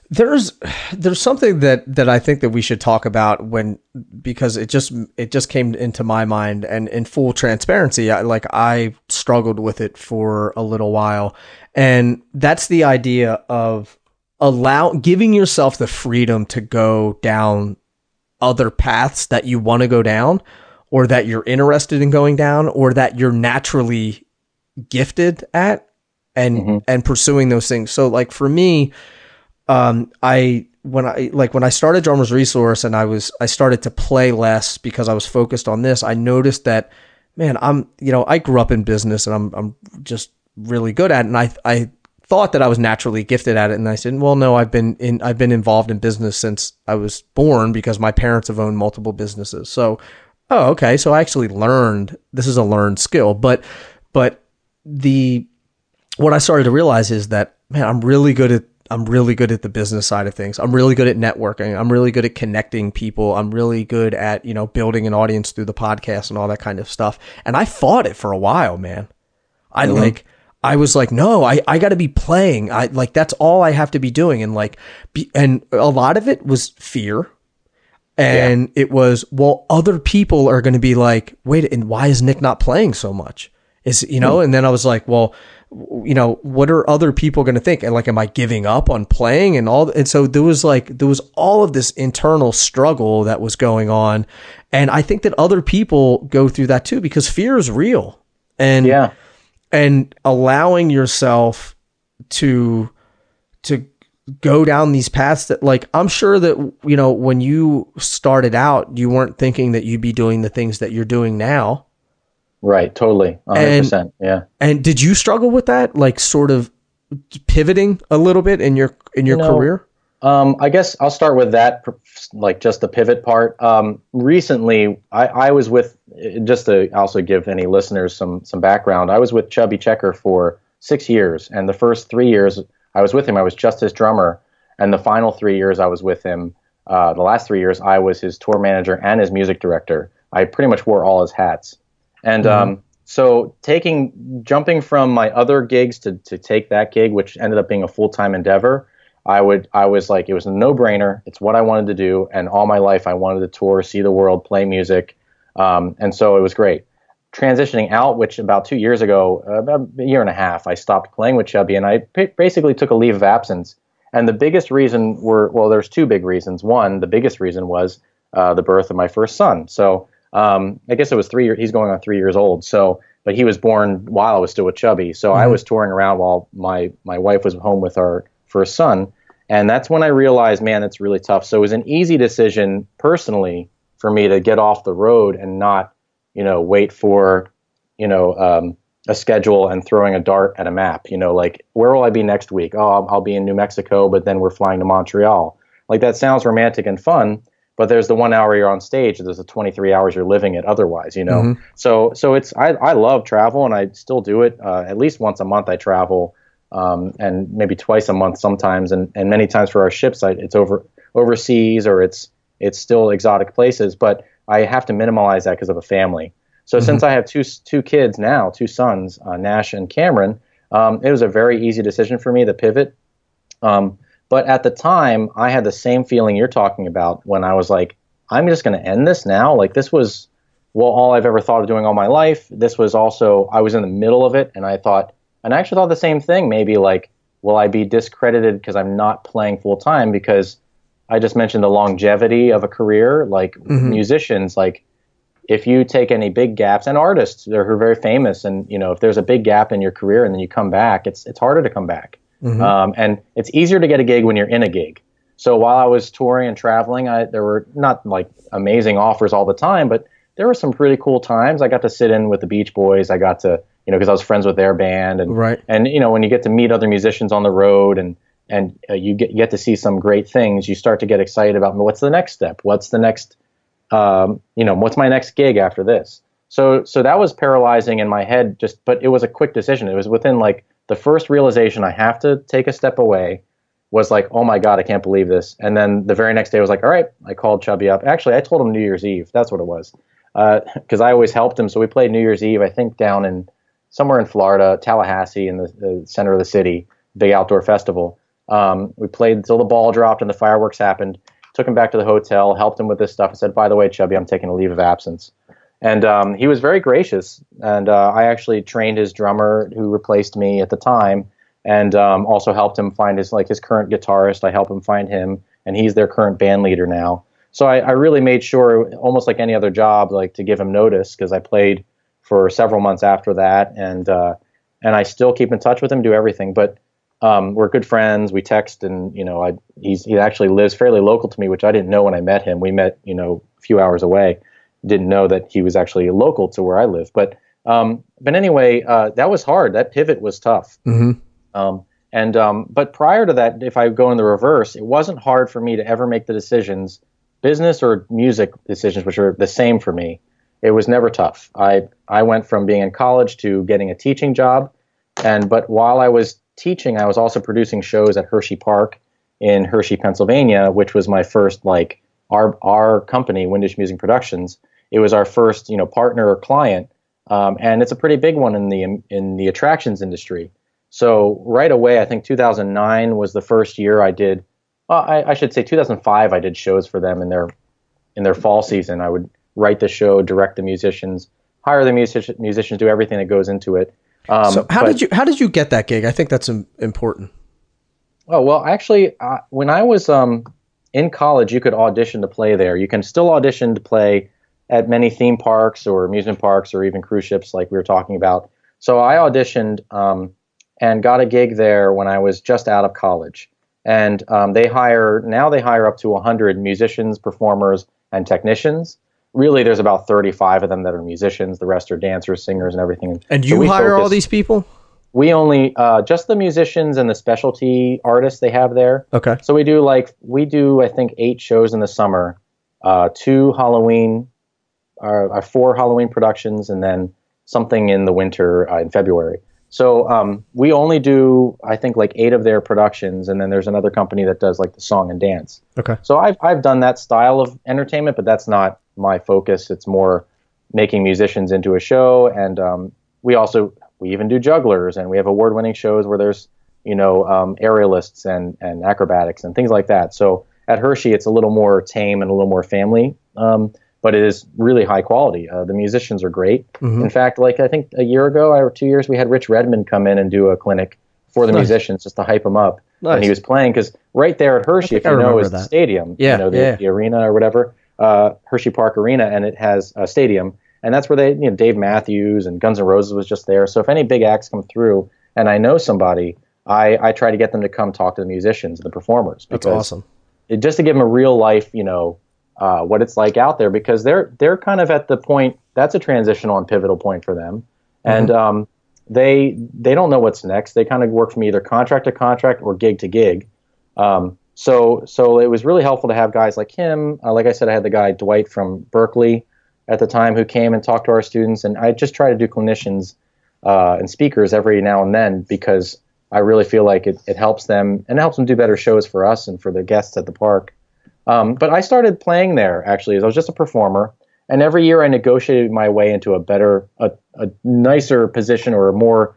A: There's there's something that that I think that we should talk about when because it just it just came into my mind and in full transparency I, like I struggled with it for a little while and that's the idea of allow giving yourself the freedom to go down other paths that you want to go down or that you're interested in going down or that you're naturally gifted at and mm-hmm. and pursuing those things so like for me um, I when I like when I started Drummers Resource and I was I started to play less because I was focused on this. I noticed that man, I'm you know I grew up in business and I'm I'm just really good at it. And I I thought that I was naturally gifted at it. And I said, well, no, I've been in I've been involved in business since I was born because my parents have owned multiple businesses. So oh okay, so I actually learned this is a learned skill, but but the what I started to realize is that man, I'm really good at I'm really good at the business side of things. I'm really good at networking. I'm really good at connecting people. I'm really good at, you know, building an audience through the podcast and all that kind of stuff. And I fought it for a while, man. I mm-hmm. like I was like, no, I, I got to be playing. I like that's all I have to be doing. And like, be, and a lot of it was fear, and yeah. it was well, other people are going to be like, wait, and why is Nick not playing so much? Is you know? Mm-hmm. And then I was like, well, you know, what are other people going to think? And like, am I giving up on playing and all? And so there was like, there was all of this internal struggle that was going on. And I think that other people go through that too, because fear is real. And, yeah. And allowing yourself to, to go down these paths that like, I'm sure that, you know, when you started out, you weren't thinking that you'd be doing the things that you're doing now
B: Right, totally. 100%. And, yeah.
A: And did you struggle with that like sort of pivoting a little bit in your in your career?
B: Um, I guess I'll start with that, like just the pivot part. Um, recently, I, I, was with, just to also give any listeners some some background. I was with Chubby Checker for six years, and the first three years I was with him, I was just his drummer, and the final three years I was with him. Uh, the last three years, I was his tour manager and his music director. I pretty much wore all his hats. And mm-hmm. um, so taking jumping from my other gigs to to take that gig, which ended up being a full time endeavor, I would I was like it was a no brainer. It's what I wanted to do, and all my life I wanted to tour, see the world, play music, um, and so it was great. Transitioning out, which about two years ago, about a year and a half, I stopped playing with Chubby, and I p- basically took a leave of absence. And the biggest reason were well, there's two big reasons. One, the biggest reason was uh, the birth of my first son. So um, I guess it was three years. He's going on three years old. So, but he was born while I was still with Chubby. So mm-hmm. I was touring around while my my wife was home with our first son, and that's when I realized, man, it's really tough. So it was an easy decision personally for me to get off the road and not, you know, wait for, you know, um, a schedule and throwing a dart at a map. You know, like where will I be next week? Oh, I'll, I'll be in New Mexico, but then we're flying to Montreal. Like that sounds romantic and fun but there's the one hour you're on stage there's the 23 hours you're living it otherwise you know mm-hmm. so so it's I, I love travel and i still do it uh, at least once a month i travel um, and maybe twice a month sometimes and, and many times for our ships I, it's over overseas or it's it's still exotic places but i have to minimize that because of a family so mm-hmm. since i have two two kids now two sons uh, nash and cameron um, it was a very easy decision for me to pivot um, but at the time, I had the same feeling you're talking about when I was like, I'm just going to end this now. Like, this was, well, all I've ever thought of doing all my life. This was also, I was in the middle of it, and I thought, and I actually thought the same thing. Maybe like, will I be discredited because I'm not playing full time? Because I just mentioned the longevity of a career. Like, mm-hmm. musicians, like, if you take any big gaps, and artists, they're very famous, and you know, if there's a big gap in your career and then you come back, it's it's harder to come back. Mm-hmm. Um, and it's easier to get a gig when you're in a gig. So while I was touring and traveling, I, there were not like amazing offers all the time, but there were some pretty cool times. I got to sit in with the Beach Boys. I got to, you know, because I was friends with their band, and
A: right.
B: and you know, when you get to meet other musicians on the road, and and uh, you get you get to see some great things, you start to get excited about what's the next step, what's the next, um, you know, what's my next gig after this. So so that was paralyzing in my head. Just, but it was a quick decision. It was within like the first realization I have to take a step away was like, oh my God, I can't believe this. And then the very next day I was like, all right, I called Chubby up. Actually, I told him New Year's Eve. That's what it was. Because uh, I always helped him. So we played New Year's Eve, I think down in somewhere in Florida, Tallahassee, in the, the center of the city, big outdoor festival. Um, we played until the ball dropped and the fireworks happened. Took him back to the hotel, helped him with this stuff, and said, by the way, Chubby, I'm taking a leave of absence. And um, he was very gracious. And uh, I actually trained his drummer who replaced me at the time, and um, also helped him find his like his current guitarist. I helped him find him, and he's their current band leader now. So I, I really made sure, almost like any other job, like to give him notice because I played for several months after that, and uh, and I still keep in touch with him, do everything. But um, we're good friends. We text, and you know, I he's he actually lives fairly local to me, which I didn't know when I met him. We met, you know, a few hours away didn't know that he was actually local to where I live. But um, but anyway, uh, that was hard. That pivot was tough.
A: Mm-hmm.
B: Um, and um, but prior to that, if I go in the reverse, it wasn't hard for me to ever make the decisions, business or music decisions, which are the same for me. It was never tough. I I went from being in college to getting a teaching job, and but while I was teaching, I was also producing shows at Hershey Park in Hershey, Pennsylvania, which was my first like our our company, Windish Music Productions it was our first you know partner or client, um, and it's a pretty big one in the in the attractions industry. So right away, I think 2009 was the first year I did. Well, I, I should say 2005. I did shows for them in their in their fall season. I would write the show, direct the musicians, hire the music- musicians, do everything that goes into it.
A: Um, so how but, did you how did you get that gig? I think that's important.
B: Oh well, actually, uh, when I was um, in college, you could audition to play there. You can still audition to play at many theme parks or amusement parks or even cruise ships, like we were talking about. So I auditioned um, and got a gig there when I was just out of college. And um, they hire now they hire up to 100 musicians, performers, and technicians. Really, there's about 35 of them that are musicians. The rest are dancers, singers, and everything.
A: And you so hire focus, all these people?
B: We only uh, just the musicians and the specialty artists they have there.
A: Okay.
B: So we do like we do I think eight shows in the summer, uh, two Halloween our, our four Halloween productions, and then something in the winter uh, in February. So um, we only do, I think, like eight of their productions, and then there's another company that does like the song and dance.
A: Okay.
B: So I've I've done that style of entertainment, but that's not my focus. It's more making musicians into a show and um, we also we even do jugglers, and we have award-winning shows where there's you know um, aerialists and and acrobatics and things like that. So at Hershey, it's a little more tame and a little more family, um, but it is really high quality. Uh, the musicians are great.
A: Mm-hmm.
B: In fact, like I think a year ago or two years, we had Rich Redmond come in and do a clinic for the
A: Nice.
B: musicians just to hype them up.
A: Nice.
B: And he was playing because right there at Hershey, if
A: I
B: you know, is the stadium,
A: Yeah,
B: you know, the,
A: yeah.
B: the arena or whatever, uh, Hershey Park Arena, and it has a stadium, and that's where they, you know, Dave Matthews and Guns N' Roses was just there. So if any big acts come through, and I know somebody, I, I try to get them to come talk to the musicians, and the performers,
A: That's awesome.
B: it, just to give them a real life, you know, uh, what it's like out there because they're they're kind of at the point that's a transitional and pivotal point for them, and um, they they don't know what's next. They kind of work from either contract to contract or gig to gig. Um, so so it was really helpful to have guys like him. Uh, like I said, I had the guy Dwight from Berklee at the time who came and talked to our students, and I just try to do clinicians uh, and speakers every now and then because I really feel like it, it helps them and it helps them do better shows for us and for the guests at the park. Um, but I started playing there actually as I was just a performer, and every year I negotiated my way into a better, a, a nicer position or a more,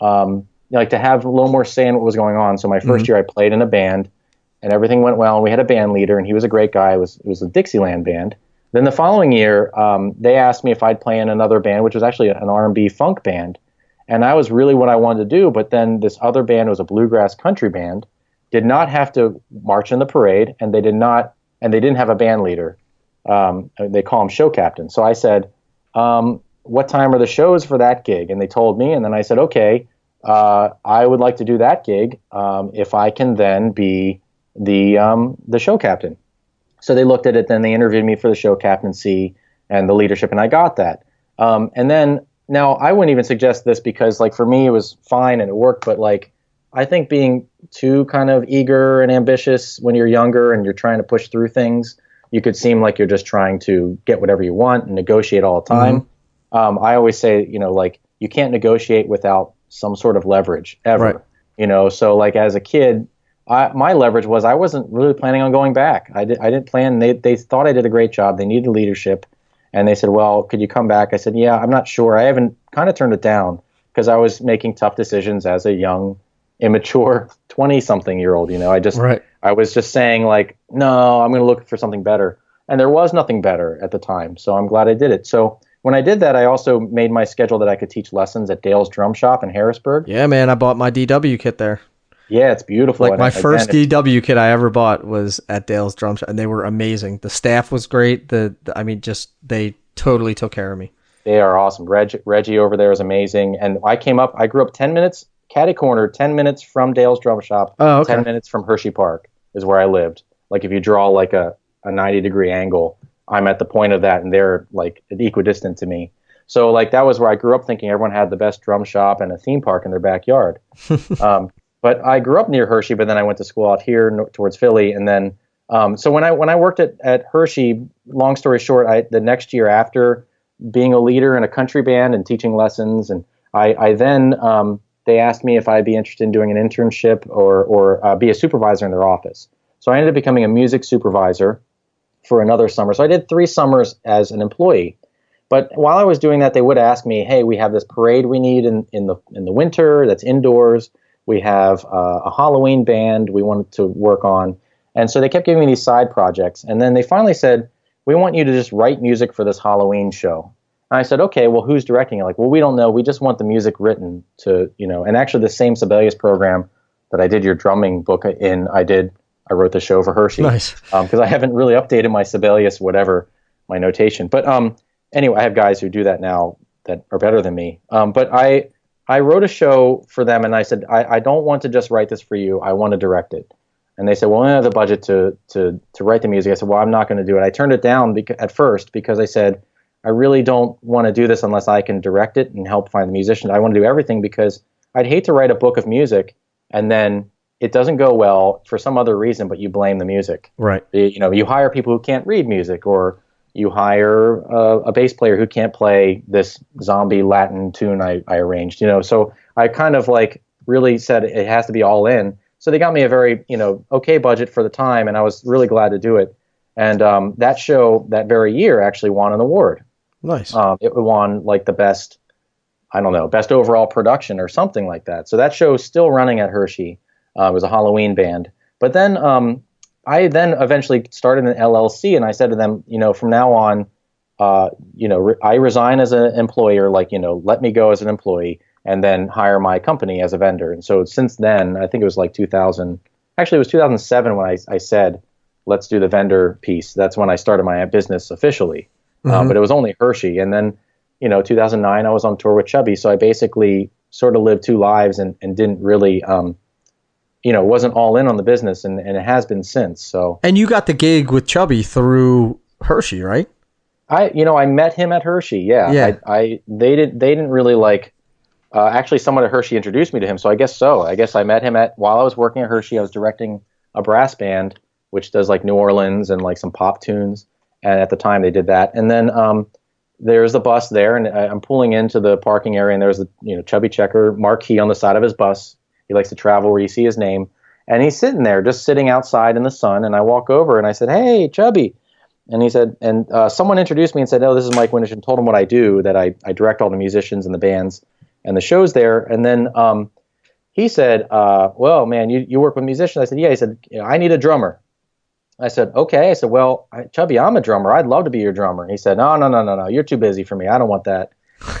B: um, like to have a little more say in what was going on. So my 1st year I played in a band, and everything went well. And we had a band leader, and he was a great guy. It was it was a Dixieland band. Then the following year, um, they asked me if I'd play in another band, which was actually an R&B funk band, and I was really what I wanted to do. But then this other band was a bluegrass country band, did not have to march in the parade, and they did not, and they didn't have a band leader. Um, they call him show captain. So I said, um, "What time are the shows for that gig?" And they told me, and then I said, "Okay, uh, I would like to do that gig um, if I can then be the um, the show captain." So they looked at it, then they interviewed me for the show captaincy and the leadership, and I got that. Um, and then now I wouldn't even suggest this because, like, for me it was fine and it worked, but like, I think being too kind of eager and ambitious when you're younger and you're trying to push through things, you could seem like you're just trying to get whatever you want and negotiate all the time. Um, I always say, you know, like you can't negotiate without some sort of leverage ever.
A: Right.
B: You know, so like as a kid, I, my leverage was I wasn't really planning on going back. I, did, I didn't plan. They, they thought I did a great job. They needed leadership. And they said, well, could you come back? I said, yeah, I'm not sure. I haven't kind of turned it down because I was making tough decisions as a young, immature 20 something year old. You know, I just,
A: Right.
B: I was just saying, like, no, I'm going to look for something better. And there was nothing better at the time. So I'm glad I did it. So when I did that, I also made my schedule that I could teach lessons at Dale's Drum Shop in Harrisburg.
A: Yeah, man. I bought my DW kit there.
B: Yeah, it's beautiful.
A: Like my
B: again,
A: first
B: it's-
A: DW kit I ever bought was at Dale's Drum Shop, and they were amazing. The staff was great. The, the I mean, just they totally took care of me.
B: They are awesome. Reg, Reggie over there is amazing. And I came up, I grew up 10 minutes, catty corner, 10 minutes from Dale's Drum Shop,
A: Oh, okay.
B: 10 minutes from Hershey Park is where I lived. Like if you draw like a, a 90 degree angle, I'm at the point of that and they're like equidistant to me. So like that was where I grew up thinking everyone had the best drum shop and a theme park in their backyard. um, but I grew up near Hershey, but then I went to school out here no, towards Philly, and then um, so when I when I worked at, at Hershey, long story short, I the next year after being a leader in a country band and teaching lessons, and I, I then um, they asked me if I'd be interested in doing an internship or or uh, be a supervisor in their office. So I ended up becoming a music supervisor for another summer. So I did three summers as an employee. But while I was doing that, they would ask me, "Hey, we have this parade we need in, in the in the winter that's indoors. We have uh, a Halloween band we wanted to work on." And so they kept giving me these side projects. And then they finally said, "We want you to just write music for this Halloween show." And I said, "Okay, well, who's directing it?" Like, well, we don't know. We just want the music written to, you know. And actually, the same Sibelius program that I did your drumming book in, I did. I wrote the show for Hershey
A: Nice.
B: because I haven't really updated my Sibelius whatever my notation. But um, anyway, I have guys who do that now that are better than me. Um, but I I wrote a show for them, and I said I, I don't want to just write this for you. I want to direct it. And they said, well, we don't have the budget to to to write the music. I said, well, I'm not going to do it. I turned it down beca- at first because I said I really don't want to do this unless I can direct it and help find the musicians. I want to do everything because I'd hate to write a book of music and then it doesn't go well for some other reason, but you blame the music
A: Right.
B: you know you hire people who can't read music or you hire uh, a bass player who can't play this zombie latin tune I, I arranged you know so i kind of like really said it has to be all in so they got me a very you know okay budget for the time and i was really glad to do it and um, that show that very year actually won an award
A: Nice.
B: um, it won like the best I don't know, best overall production or something like that. So that show is still running at Hershey. Uh, it was a Halloween band. But then um, I then eventually started an LLC, and I said to them, you know, from now on, uh, you know, re- I resign as an employer, like you know, let me go as an employee, and then hire my company as a vendor. And so since then, I think it was like 2000. Actually, it was 2007 when I, I said, let's do the vendor piece. That's when I started my business officially. Mm-hmm. but it was only Hershey, and then you know, 2009, I was on tour with Chubby. So I basically sort of lived two lives and, and didn't really, um, you know, wasn't all in on the business, and, and it has been since. So
A: and you got the gig with Chubby through Hershey, right?
B: I, you know, I met him at Hershey. Yeah,
A: yeah.
B: I, I they didn't they didn't really like. Uh, actually, someone at Hershey introduced me to him, so I guess so. I guess I met him at while I was working at Hershey. I was directing a brass band which does like New Orleans and like some pop tunes, and at the time they did that. And then um, there's a bus there, and I'm pulling into the parking area, and there's the you know chubby checker marquee on the side of his bus. He likes to travel where you see his name, and he's sitting there, just sitting outside in the sun. And I walk over and I said, "Hey, Chubby," and he said, and uh, someone introduced me and said, "Oh, this is Mike Windish," and told him what I do, that I, I direct all the musicians and the bands and the shows there. And then um, he said, uh, "Well, man, you you work with musicians?" I said, "Yeah." He said, "I need a drummer." I said, okay. I said, well, Chubby, I'm a drummer. I'd love to be your drummer. He said, no, no, no, no, no. You're too busy for me. I don't want that.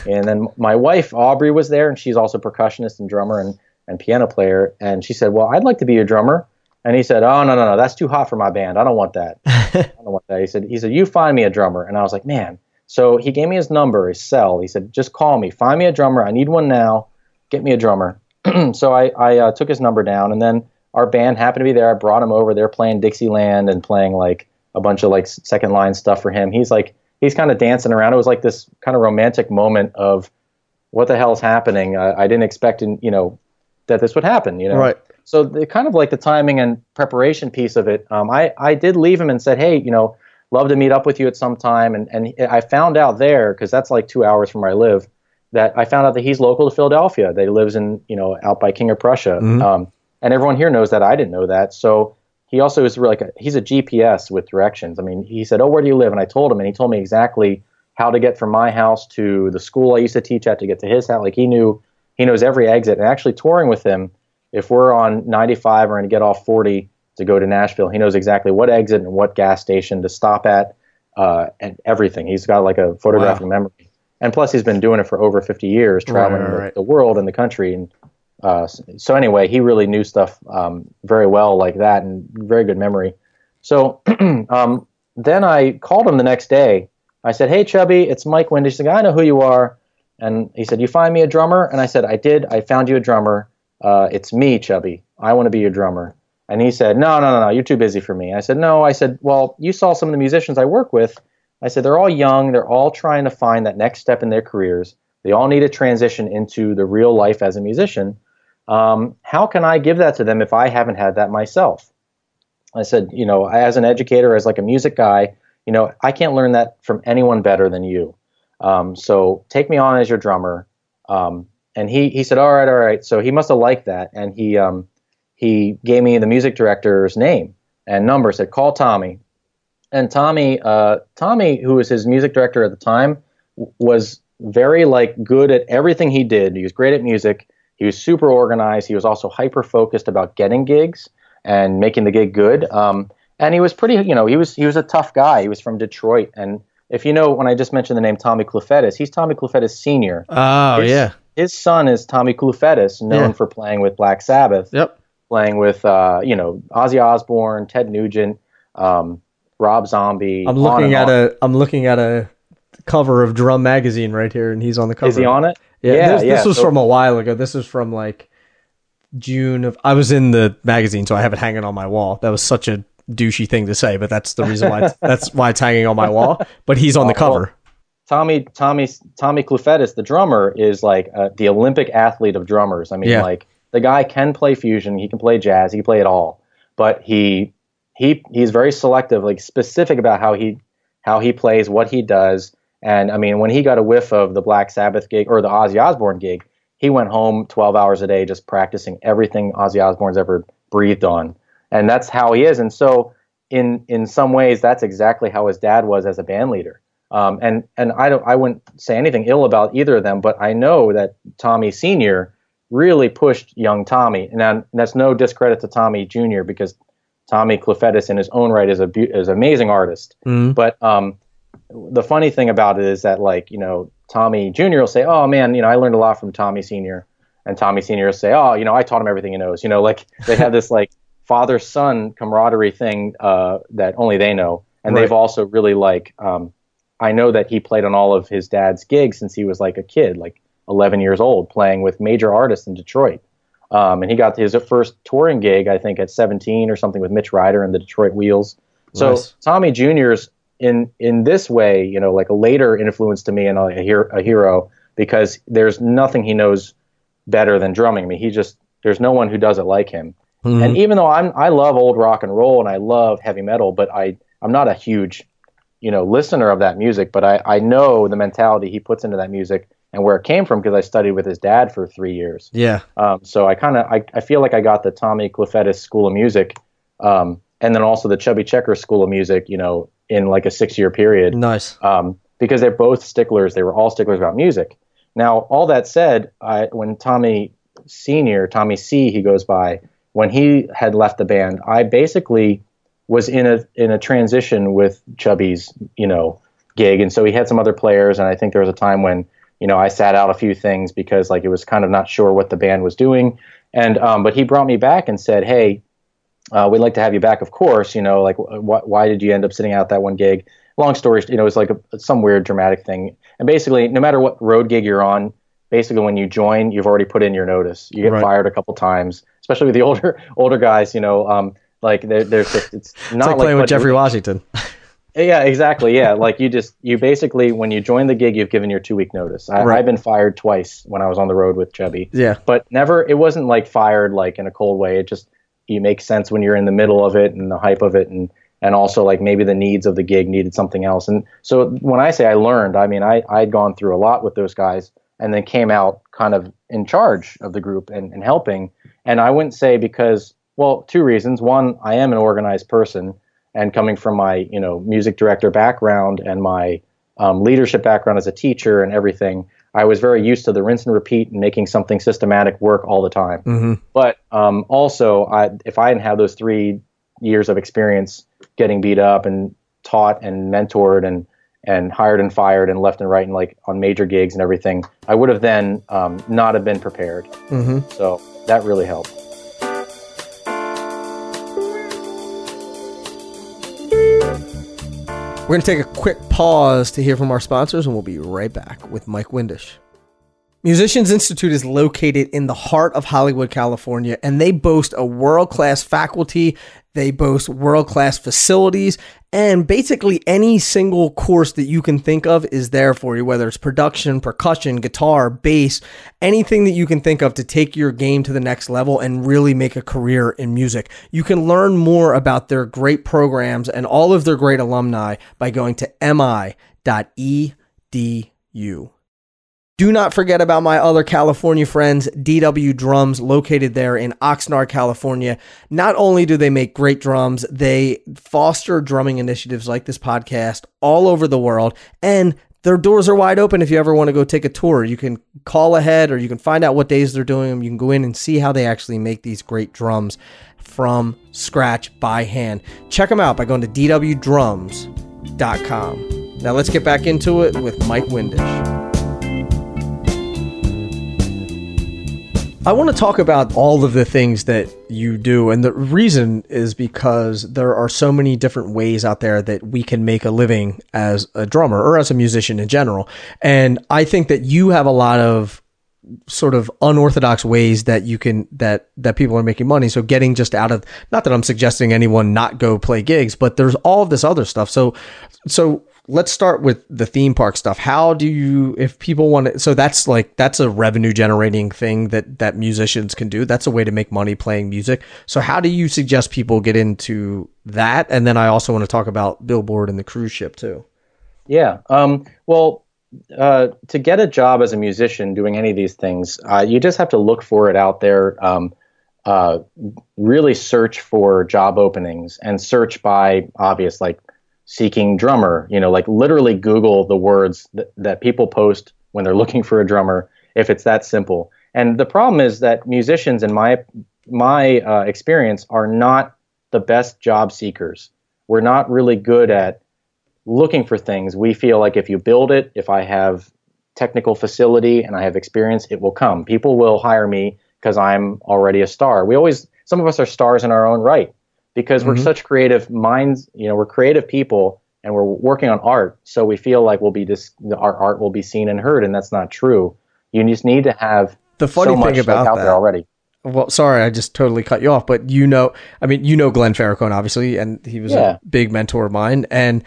B: and then my wife, Aubrey, was there, and she's also percussionist and drummer and, and piano player. And she said, well, I'd like to be your drummer. And he said, oh, no, no, no. That's too hot for my band. I don't want that. I don't want that. He said, he said, you find me a drummer. And I was like, man. So he gave me his number, his cell. He said, just call me. Find me a drummer. I need one now. Get me a drummer. so I, I uh, took his number down, and then – our band happened to be there. I brought him over. They're playing Dixieland and playing like a bunch of like second line stuff for him. He's like he's kind of dancing around. It was like this kind of romantic moment of what the hell is happening. Uh, I didn't expect, in, you know, that this would happen. You know,
A: right.
B: So the kind of like the timing and preparation piece of it. Um, I I did leave him and said, hey, you know, love to meet up with you at some time. And and I found out there because that's like two hours from where I live. That I found out that he's local to Philadelphia. That he lives in you know out by King of Prussia. Mm-hmm. Um, and everyone here knows that. I didn't know that. So he also is really like a, he's a GPS with directions. I mean, he said, "Oh, where do you live?" And I told him, and he told me exactly how to get from my house to the school I used to teach at to get to his house. Like he knew he knows every exit. And actually touring with him, if we're on 95 or going to get off 40 to go to Nashville, he knows exactly what exit and what gas station to stop at uh, and everything. He's got like a photographic wow. memory. And plus, he's been doing it for over 50 years, traveling right, right, right. The, the, world and the country. And uh, so anyway, he really knew stuff um, very well like that and very good memory. So um, then I called him the next day. I said, "Hey, Chubby, it's Mike Windish." He said, "I know who you are." And he said, "You find me a drummer?" And I said, "I did. I found you a drummer. Uh, it's me, Chubby. I want to be your drummer." And he said, "No, no, no, no. You're too busy for me." I said, "No." I said, "Well, you saw some of the musicians I work with." I said, "They're all young. They're all trying to find that next step in their careers. They all need a transition into the real life as a musician." Um, how can I give that to them if I haven't had that myself? I said, you know, as an educator, as like a music guy, you know, I can't learn that from anyone better than you. Um, so take me on as your drummer. Um, and he he said, all right, all right. So he must have liked that, and he um, he gave me the music director's name and number. Said call Tommy, and Tommy uh, Tommy, who was his music director at the time, was very like good at everything he did. He was great at music he was super organized. He was also hyper focused about getting gigs and making the gig good. Um, and he was pretty, you know, he was he was a tough guy. He was from Detroit, and if you know, when I just mentioned the name Tommy Clufetos, he's Tommy Clufetos Senior.
A: Oh
B: his,
A: yeah.
B: His son is Tommy Clufetos, known yeah. for playing with Black Sabbath.
A: Yep.
B: Playing with, uh, you know, Ozzy Osbourne, Ted Nugent, um, Rob Zombie.
A: I'm looking at on. a I'm looking at a cover of Drum Magazine right here, and he's on the cover.
B: Is he on it?
A: Yeah, yeah this, yeah. this was so, from a while ago. This was from like June of. I was in the magazine, so I have it hanging on my wall. That was such a douchey thing to say, but that's the reason why. that's why it's hanging on my wall. But he's on the cover. Well,
B: Tommy Tommy Tommy Clufetos, the drummer, is like uh, the Olympic athlete of drummers. I mean, yeah. like the guy can play fusion, he can play jazz, he can play it all, but he he he's very selective, like specific about how he how he plays, what he does, and I mean, when he got a whiff of the Black Sabbath gig or the Ozzy Osbourne gig, he went home 12 hours a day just practicing everything Ozzy Osbourne's ever breathed on. And that's how he is. And so, in in some ways, that's exactly how his dad was as a band leader. Um, and and I don't I wouldn't say anything ill about either of them, but I know that Tommy Senior really pushed young Tommy, and, and that's no discredit to Tommy Junior because Tommy Clufetos in his own right is a is an amazing artist.
A: Mm-hmm.
B: But um, the funny thing about it is that like you know Tommy Junior will say, "Oh man, you know I learned a lot from Tommy Senior," and Tommy Senior will say, "Oh, you know I taught him everything he knows." You know, like they have this like father son camaraderie thing uh, that only they know, and
A: Right.
B: they've also really like um, I know that he played on all of his dad's gigs since he was like a kid, like 11 years old, playing with major artists in Detroit. Um, and he got his first touring gig, I think, at 17 or something with Mitch Ryder and the Detroit Wheels. So
A: Nice.
B: Tommy Jr.'s in in this way, you know, like a later influence to me and a, hero, a hero because there's nothing he knows better than drumming. I mean, he just there's no one who does it like him.
A: Mhm.
B: And even though I'm I love old rock and roll and I love heavy metal, but I I'm not a huge you know listener of that music, but I I know the mentality he puts into that music and where it came from because I studied with his dad for three years.
A: yeah.
B: Um, so I kind of I, I feel like I got the Tommy Clufetos School of Music, um, and then also the Chubby Checker School of Music. You know, in like a six year period
A: Nice.
B: um, because they're both sticklers. They were all sticklers about music. Now, all that said, I, when Tommy Senior, Tommy C, he goes by, when he had left the band, I basically was in a in a transition with Chubby's, you know, gig, and so he had some other players, and I think there was a time when, you know, I sat out a few things because like it was kind of not sure what the band was doing, and um, but he brought me back and said, hey. Uh, we'd like to have you back, of course. You know, like wh- wh- why did you end up sitting out that one gig? long story, you know, it was like a, some weird dramatic thing. And basically, no matter what road gig you're on, basically when you join, you've already put in your notice. You get
A: Right.
B: fired a couple times, especially with the older older guys. You know, um, like there, there's just it's not
A: It's like playing with Jeffrey. Washington.
B: Yeah, exactly. Yeah, like you just you basically when you join the gig, you've given your two week notice. I,
A: Right.
B: I've been fired twice when I was on the road with Chubby
A: yeah.
B: but never it wasn't like fired like in a cold way it just you make sense when you're in the middle of it and the hype of it and and also like maybe the needs of the gig needed something else and so when i say i learned i mean i i'd gone through a lot with those guys and then came out kind of in charge of the group and, and helping and i wouldn't say because well two reasons. One i am an organized person and coming from my you know music director background and my um, leadership background as a teacher and everything i was very used to the rinse and repeat and making something systematic work all the time.
A: Hmm
B: but um, also I, if i didn't have those three years of experience getting beat up and taught and mentored and and hired and fired and left and right and like on major gigs and everything i would have then um, not have been prepared.
A: Hmm
B: so that really helped
A: We're going to take a quick pause to hear from our sponsors, and we'll be right back with Mike Windish. Musicians Institute is located in the heart of Hollywood, California, and they boast a world class faculty. They boast world class facilities, and basically any single course that you can think of is there for you, whether it's production, percussion, guitar, bass, anything that you can think of to take your game to the next level and really make a career in music. You can learn more about their great programs and all of their great alumni by going to mi.edu. Do not forget about my other California friends, DW Drums, located there in Oxnard, California. Not only do they make great drums, they foster drumming initiatives like this podcast all over the world. And their doors are wide open if you ever want to go take a tour. You can call ahead or you can find out what days they're doing them. You can go in and see how they actually make these great drums from scratch by hand. Check them out by going to dwdrums.com. Now let's get back into it with Mike Windish. I want to talk about all of the things that you do. And the reason is because there are so many different ways out there that we can make a living as a drummer or as a musician in general. And I think that you have a lot of sort of unorthodox ways that you can that that people are making money so getting just out of not that i'm suggesting anyone not go play gigs but there's all of this other stuff so so let's start with the theme park stuff how do you if people want to so that's like that's a revenue generating thing that that musicians can do that's a way to make money playing music so how do you suggest people get into that and then i also want to talk about billboard and the cruise ship too
B: Yeah. Um, well, uh, to get a job as a musician doing any of these things, uh, you just have to look for it out there. Um, uh, really search for job openings and search by obvious, like seeking drummer. You know, like literally Google the words that, that people post when they're looking for a drummer. If it's that simple. And the problem is that musicians, in my my uh, experience, are not the best job seekers. We're not really good at looking for things. We feel like if you build it, if I have technical facility and I have experience, it will come. People will hire me because I'm already a star. We always, some of us are stars in our own right because mm-hmm. we're such creative minds. You know, we're creative people and we're working on art. So we feel like we'll be dis- our art will be seen and heard, and that's not true. You just need to have
A: the funny
B: so
A: thing about
B: out
A: that,
B: there already.
A: Well, sorry, I just totally cut you off, but you know, I mean, you know Glenn Farrakhan, obviously, and he was yeah. a big mentor of mine. And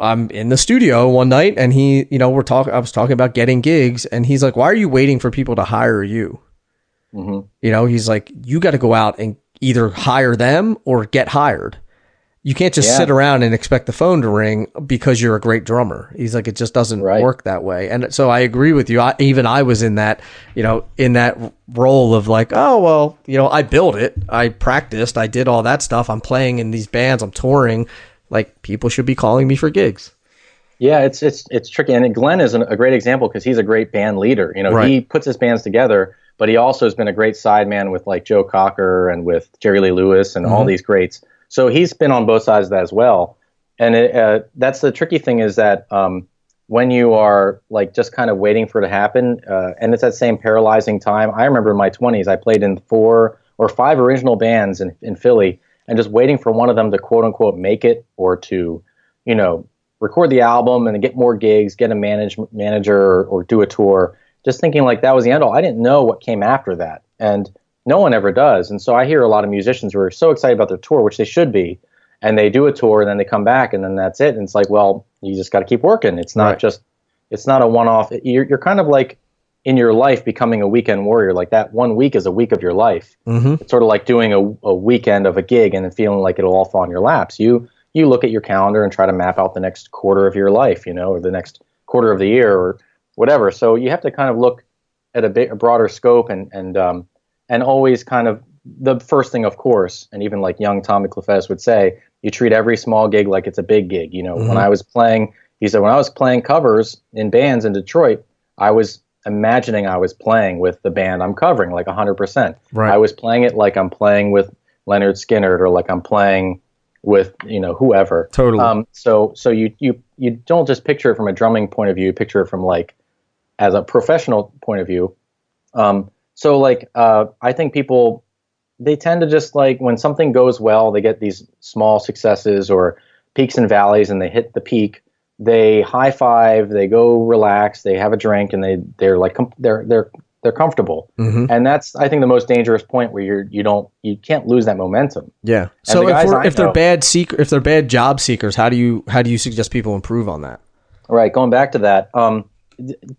A: I'm in the studio one night and he, you know, we're talking, I was talking about getting gigs and he's like, why are you waiting for people to hire you? Mm-hmm. You know, he's like, you got to go out and either hire them or get hired. You can't just yeah. sit around and expect the phone to ring because you're a great drummer. He's like, it just doesn't right. work that way. And so I agree with you. I, even I was in that, you know, in that role of like, oh, well, you know, I built it. I practiced. I did all that stuff. I'm playing in these bands. I'm touring like people should be calling me for gigs.
B: Yeah, it's it's it's tricky, and Glenn is an, a great example because he's a great band leader. You know, right. he puts his bands together, but he also has been a great sideman with like Joe Cocker and with Jerry Lee Lewis and mm-hmm. all these greats. So he's been on both sides of that as well. And it, uh, that's the tricky thing is that um, when you are like just kind of waiting for it to happen, uh, and it's that same paralyzing time. I remember in my 20s, I played in four or five original bands in, in Philly and just waiting for one of them to quote unquote make it or to, you know, record the album and get more gigs, get a manage, manager or, or do a tour. Just thinking like that was the end all. I didn't know what came after that. And no one ever does. And so I hear a lot of musicians who are so excited about their tour, which they should be, and they do a tour and then they come back and then that's it. And it's like, well, you just got to keep working. It's not right. just, it's not a one off. You're, you're kind of like in your life becoming a weekend warrior. Like that one week is a week of your life. Mm-hmm. It's sort of like doing a, a weekend of a gig and then feeling like it'll all fall on your laps. You you look at your calendar and try to map out the next quarter of your life, you know, or the next quarter of the year or whatever. So you have to kind of look at a bit a broader scope and and um, and always kind of the first thing, of course, and even like young Tommy Clufetos would say, you treat every small gig like it's a big gig. You know, mm-hmm. when I was playing, he said, when I was playing covers in bands in Detroit, I was imagining I was playing with the band I'm covering, like 100%. Right. I was playing it like I'm playing with Lynyrd Skynyrd or like I'm playing with you know whoever.
A: Totally. Um,
B: so so you you you don't just picture it from a drumming point of view. You picture it from like as a professional point of view. Um, so like uh, I think people they tend to just like when something goes well, they get these small successes or peaks and valleys, and they hit the peak they high five, they go relax, they have a drink, and they they're like they're they're they're comfortable, mm-hmm. and that's I think the most dangerous point where you're you don't you can't lose that momentum.
A: Yeah. And so if, if they're bad seeker, if they're bad job seekers, how do you how do you suggest people improve on that?
B: Right. Going back to that, um,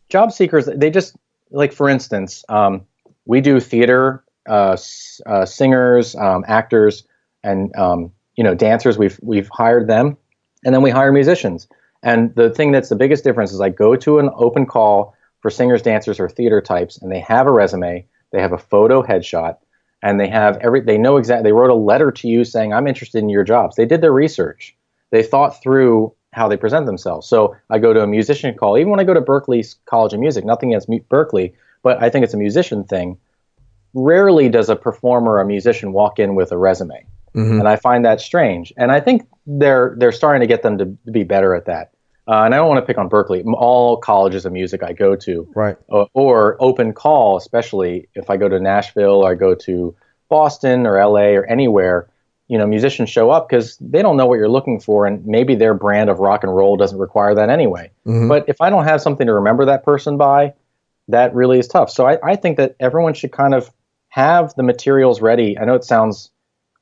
B: job seekers they just like for instance, um, we do theater, uh, uh, singers, um, actors, and um, you know dancers. We've we've hired them, and then we hire musicians and the thing that's the biggest difference is I go to an open call for singers, dancers, or theater types, and they have a resume, they have a photo headshot, and they have every they know exactly they wrote a letter to you saying I'm interested in your jobs. They did their research. They thought through how they present themselves. So I go to a musician call, even when I go to Berklee College of Music, nothing against Berklee, but I think it's a musician thing. Rarely does a performer or a musician walk in with a resume. Mm-hmm. And I find that strange. And I think they're they're starting to get them to be better at that. Uh, and I don't want to pick on Berklee. All colleges of music I go to,
A: right,
B: or, or open call, especially if I go to Nashville or I go to Boston or LA or anywhere, you know, musicians show up because they don't know what you're looking for, and maybe their brand of rock and roll doesn't require that anyway. Mm-hmm. But if I don't have something to remember that person by, that really is tough. So I, I think that everyone should kind of have the materials ready. I know it sounds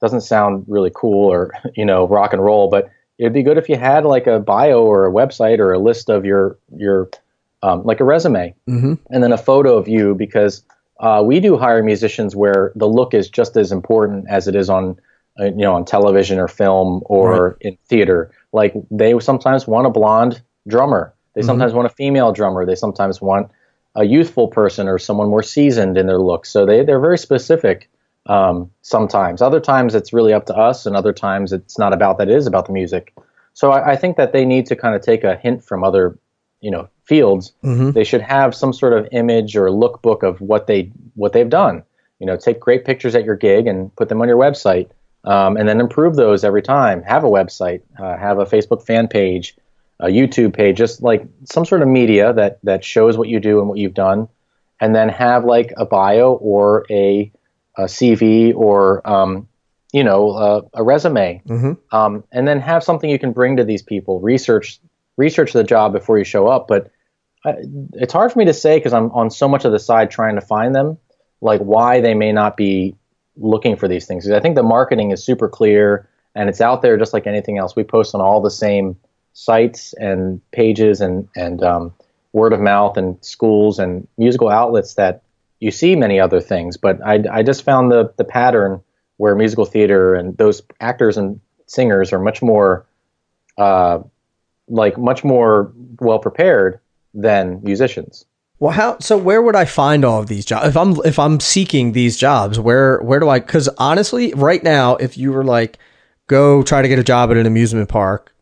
B: doesn't sound really cool or you know rock and roll, but it'd be good if you had like a bio or a website or a list of your your um, like a resume mm-hmm. and then a photo of you because uh, we do hire musicians where the look is just as important as it is on you know on television or film or right. in theater like they sometimes want a blonde drummer they mm-hmm. sometimes want a female drummer they sometimes want a youthful person or someone more seasoned in their look so they, they're very specific um, sometimes. Other times it's really up to us, and other times it's not about that. It is about the music. So I, I think that they need to kind of take a hint from other, you know, fields.
A: Mm-hmm.
B: They should have some sort of image or lookbook of what they what they've done. You know, take great pictures at your gig and put them on your website, um, and then improve those every time. Have a website, uh, have a Facebook fan page, a YouTube page, just like some sort of media that that shows what you do and what you've done, and then have like a bio or a, a CV or um, you know uh, a resume,
A: Mm-hmm.
B: um, and then have something you can bring to these people. Research research the job before you show up, but I, it's hard for me to say because I'm on so much of the side trying to find them, like why they may not be looking for these things. I think the marketing is super clear and it's out there just like anything else. We post on all the same sites and pages and and um, word of mouth and schools and musical outlets that you see many other things. But I, I just found the the pattern where musical theater and those actors and singers are much more uh, like much more well prepared than musicians.
A: Well, how? So where would I find all of these jobs? If I'm if I'm seeking these jobs, where where do I? Because honestly, right now, if you were like, go try to get a job at an amusement park,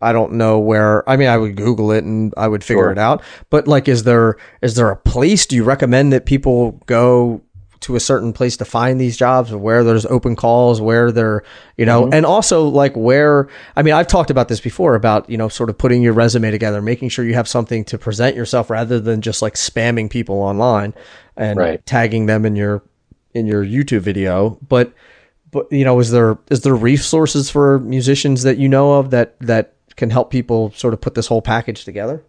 A: I don't know where. I mean, I would Google it and I would figure
B: Sure.
A: it out. But like, is there is there a place? Do you recommend that people go to a certain place to find these jobs, where there's open calls, where they're, you know, and also like where? I mean, I've talked about this before about you know, sort of putting your resume together, making sure you have something to present yourself rather than just like spamming people online and
B: Right.
A: tagging them in your in your YouTube video. But but you know, is there is there resources for musicians that you know of that that can help people sort of put this whole package together?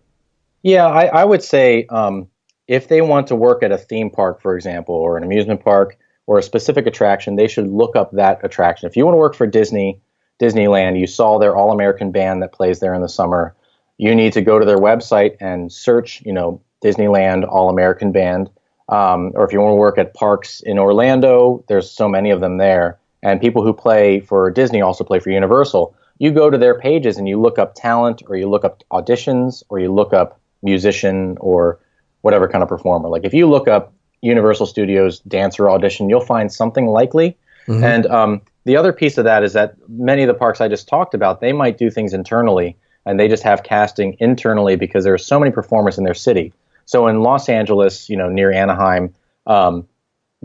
B: Yeah, I, I would say um, if they want to work at a theme park, for example, or an amusement park, or a specific attraction, they should look up that attraction. If you want to work for Disney, Disneyland, you saw their All American band that plays there in the summer. You need to go to their website and search, you know, Disneyland All American Band. Um, or if you want to work at parks in Orlando, there's so many of them there. And people who play for Disney also play for Universal. You go to their pages and you look up talent, or you look up auditions, or you look up musician, or whatever kind of performer. Like if you look up Universal Studios dancer audition, you'll find something likely. And um, the other piece of that is that many of the parks I just talked about, they might do things internally, and they just have casting internally because there are so many performers in their city. So in Los Angeles, you know, near Anaheim, um,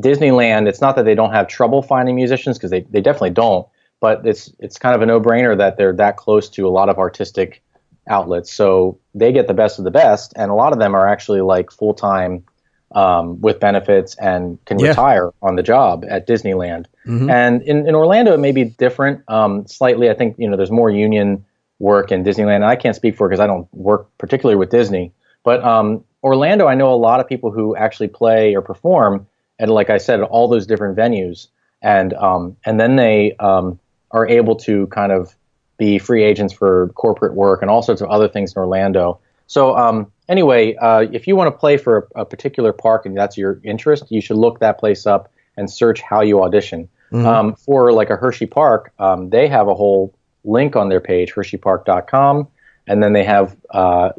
B: Disneyland, it's not that they don't have trouble finding musicians because they, they definitely don't, but it's it's kind of a no brainer that they're that close to a lot of artistic outlets. So they get the best of the best, and a lot of them are actually like full time um, with benefits and can
A: Yeah.
B: retire on the job at Disneyland.
A: Mhm.
B: And in, in Orlando, it may be different um, slightly. I think you know there's more union work in Disneyland. And I can't speak for because I don't work particularly with Disney. But um, Orlando, I know a lot of people who actually play or perform, and like I said, at all those different venues, and um, and then they um, are able to kind of be free agents for corporate work and all sorts of other things in Orlando. So um, anyway, uh, if you want to play for a, a particular park and that's your interest, you should look that place up and search how you audition. Um, for like a Hershey Park, um, they have a whole link on their page, HersheyPark.com, and then they have uh,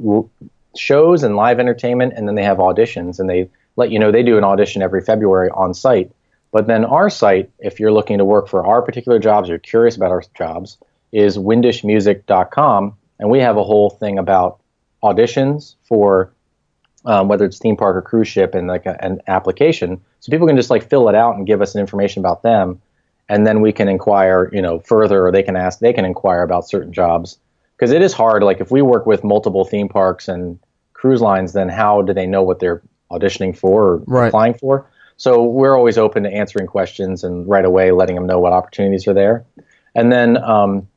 B: shows and live entertainment, and then they have auditions, and they let you know they do an audition every February on site. But then our site, if you're looking to work for our particular jobs, you're curious about our jobs, is windishmusic.com, and we have a whole thing about auditions for um, whether it's theme park or cruise ship and like a, an application, so people can just like fill it out and give us information about them, and then we can inquire, you know, further, or they can ask, they can inquire about certain jobs because it is hard. Like if we work with multiple theme parks and cruise lines, then how do they know what they're auditioning for or
A: Right.
B: applying for? So we're always open to answering questions and right away letting them know what opportunities are there. And then um,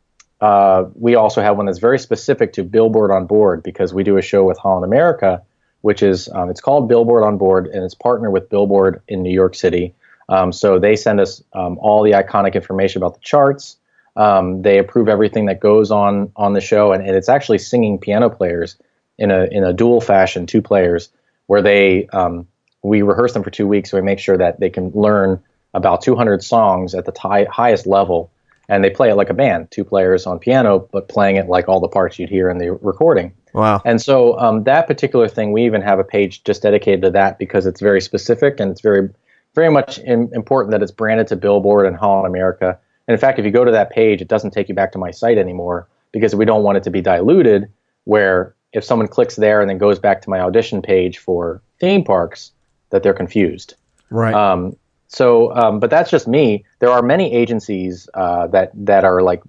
B: uh, we also have one that's very specific to Billboard on Board because we do a show with Holland America, which is um, it's called Billboard on Board and it's partnered with Billboard in New York City. Um, so they send us um, all the iconic information about the charts. Um, they approve everything that goes on on the show, and, and it's actually singing piano players in a in a dual fashion, two players, where they um, we rehearse them for two weeks, so we make sure that they can learn about 200 songs at the ti- highest level, and they play it like a band, two players on piano, but playing it like all the parts you'd hear in the recording.
A: Wow.
B: And so um, that particular thing, we even have a page just dedicated to that because it's very specific and it's very, very much im important that it's branded to Billboard and Holland America. And in fact, if you go to that page, it doesn't take you back to my site anymore because we don't want it to be diluted. Where if someone clicks there and then goes back to my audition page for theme parks, that they're confused.
A: Right.
B: Um, so, um, but that's just me. There are many agencies uh, that that are like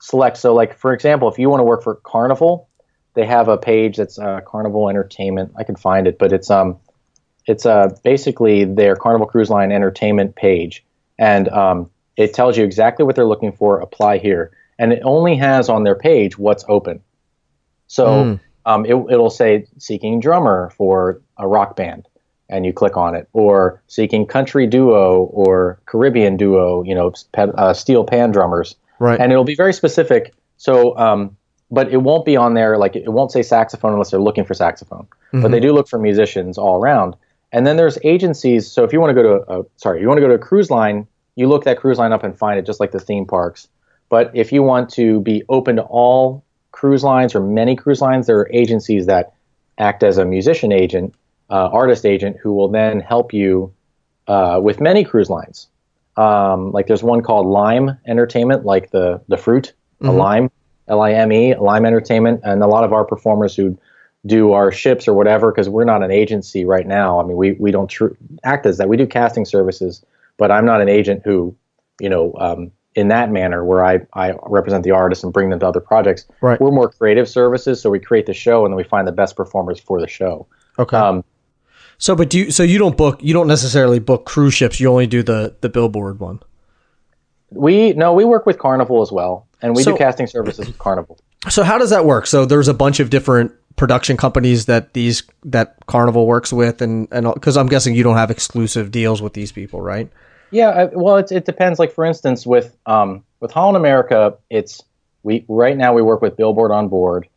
B: select. So, like for example, if you want to work for Carnival, they have a page that's uh, Carnival Entertainment. I can find it, but it's um, it's uh, basically their Carnival Cruise Line Entertainment page, and um, it tells you exactly what they're looking for. Apply here, and it only has on their page what's open. So
A: Mm.
B: um, it, it'll say seeking drummer for a rock band, and you click on it, or seeking country duo or Caribbean duo, you know, pe- uh, steel pan drummers,
A: right.
B: and it'll be very specific. So, um, but it won't be on there like it won't say saxophone unless they're looking for saxophone. But they do look for musicians all around. And then there's agencies. So if you want to go to a, sorry, you want to go to a cruise line, you look that cruise line up and find it, just like the theme parks. But if you want to be open to all cruise lines or many cruise lines, there are agencies that act as a musician agent, uh, artist agent, who will then help you uh, with many cruise lines. Um, like there's one called Lime Entertainment, like the the fruit, a lime, L I M E, Lime Entertainment, and a lot of our performers who do our ships or whatever, because we're not an agency right now. I mean, we we don't tr- act as that. We do casting services, but I'm not an agent who, you know, um, in that manner where I I represent the artists and bring them to other projects.
A: Right.
B: We're more creative services, so we create the show and then we find the best performers for the show.
A: okay.
B: Um,
A: so, but do you, so you don't book, you don't necessarily book cruise ships. You only do the the billboard one.
B: we no, we work with Carnival as well, and we
A: So-
B: do casting services with Carnival.
A: So how does that work? So there's a bunch of different production companies that these that Carnival works with, and and because I'm guessing you don't have exclusive deals with these people, right?
B: Yeah, I, well, it, it depends. Like for instance, with um, with Holland America, it's we right now we work with Billboard on board,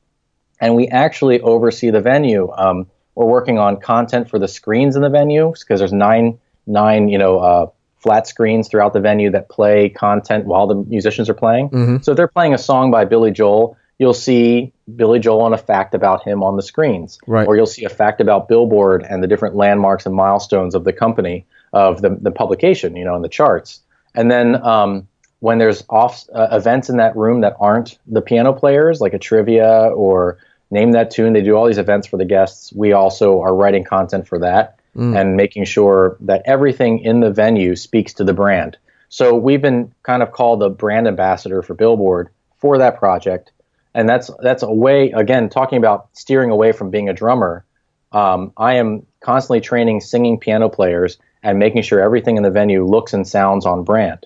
B: and we actually oversee the venue. Um, we're working on content for the screens in the venue because there's nine nine you know uh, flat screens throughout the venue that play content while the musicians are playing. So if they're playing a song by Billy Joel, you'll see Billy Joel and a fact about him on the screens,
A: Right.
B: or you'll see a fact about Billboard and the different landmarks and milestones of the company of the, the publication, you know, in the charts. And then um, when there's off uh, events in that room that aren't the piano players, like a trivia or name that tune, they do all these events for the guests. We also are writing content for that and making sure that everything in the venue speaks to the brand. So we've been kind of called the brand ambassador for Billboard for that project, and that's that's a way again talking about steering away from being a drummer. Um, I am constantly training singing piano players and making sure everything in the venue looks and sounds on brand.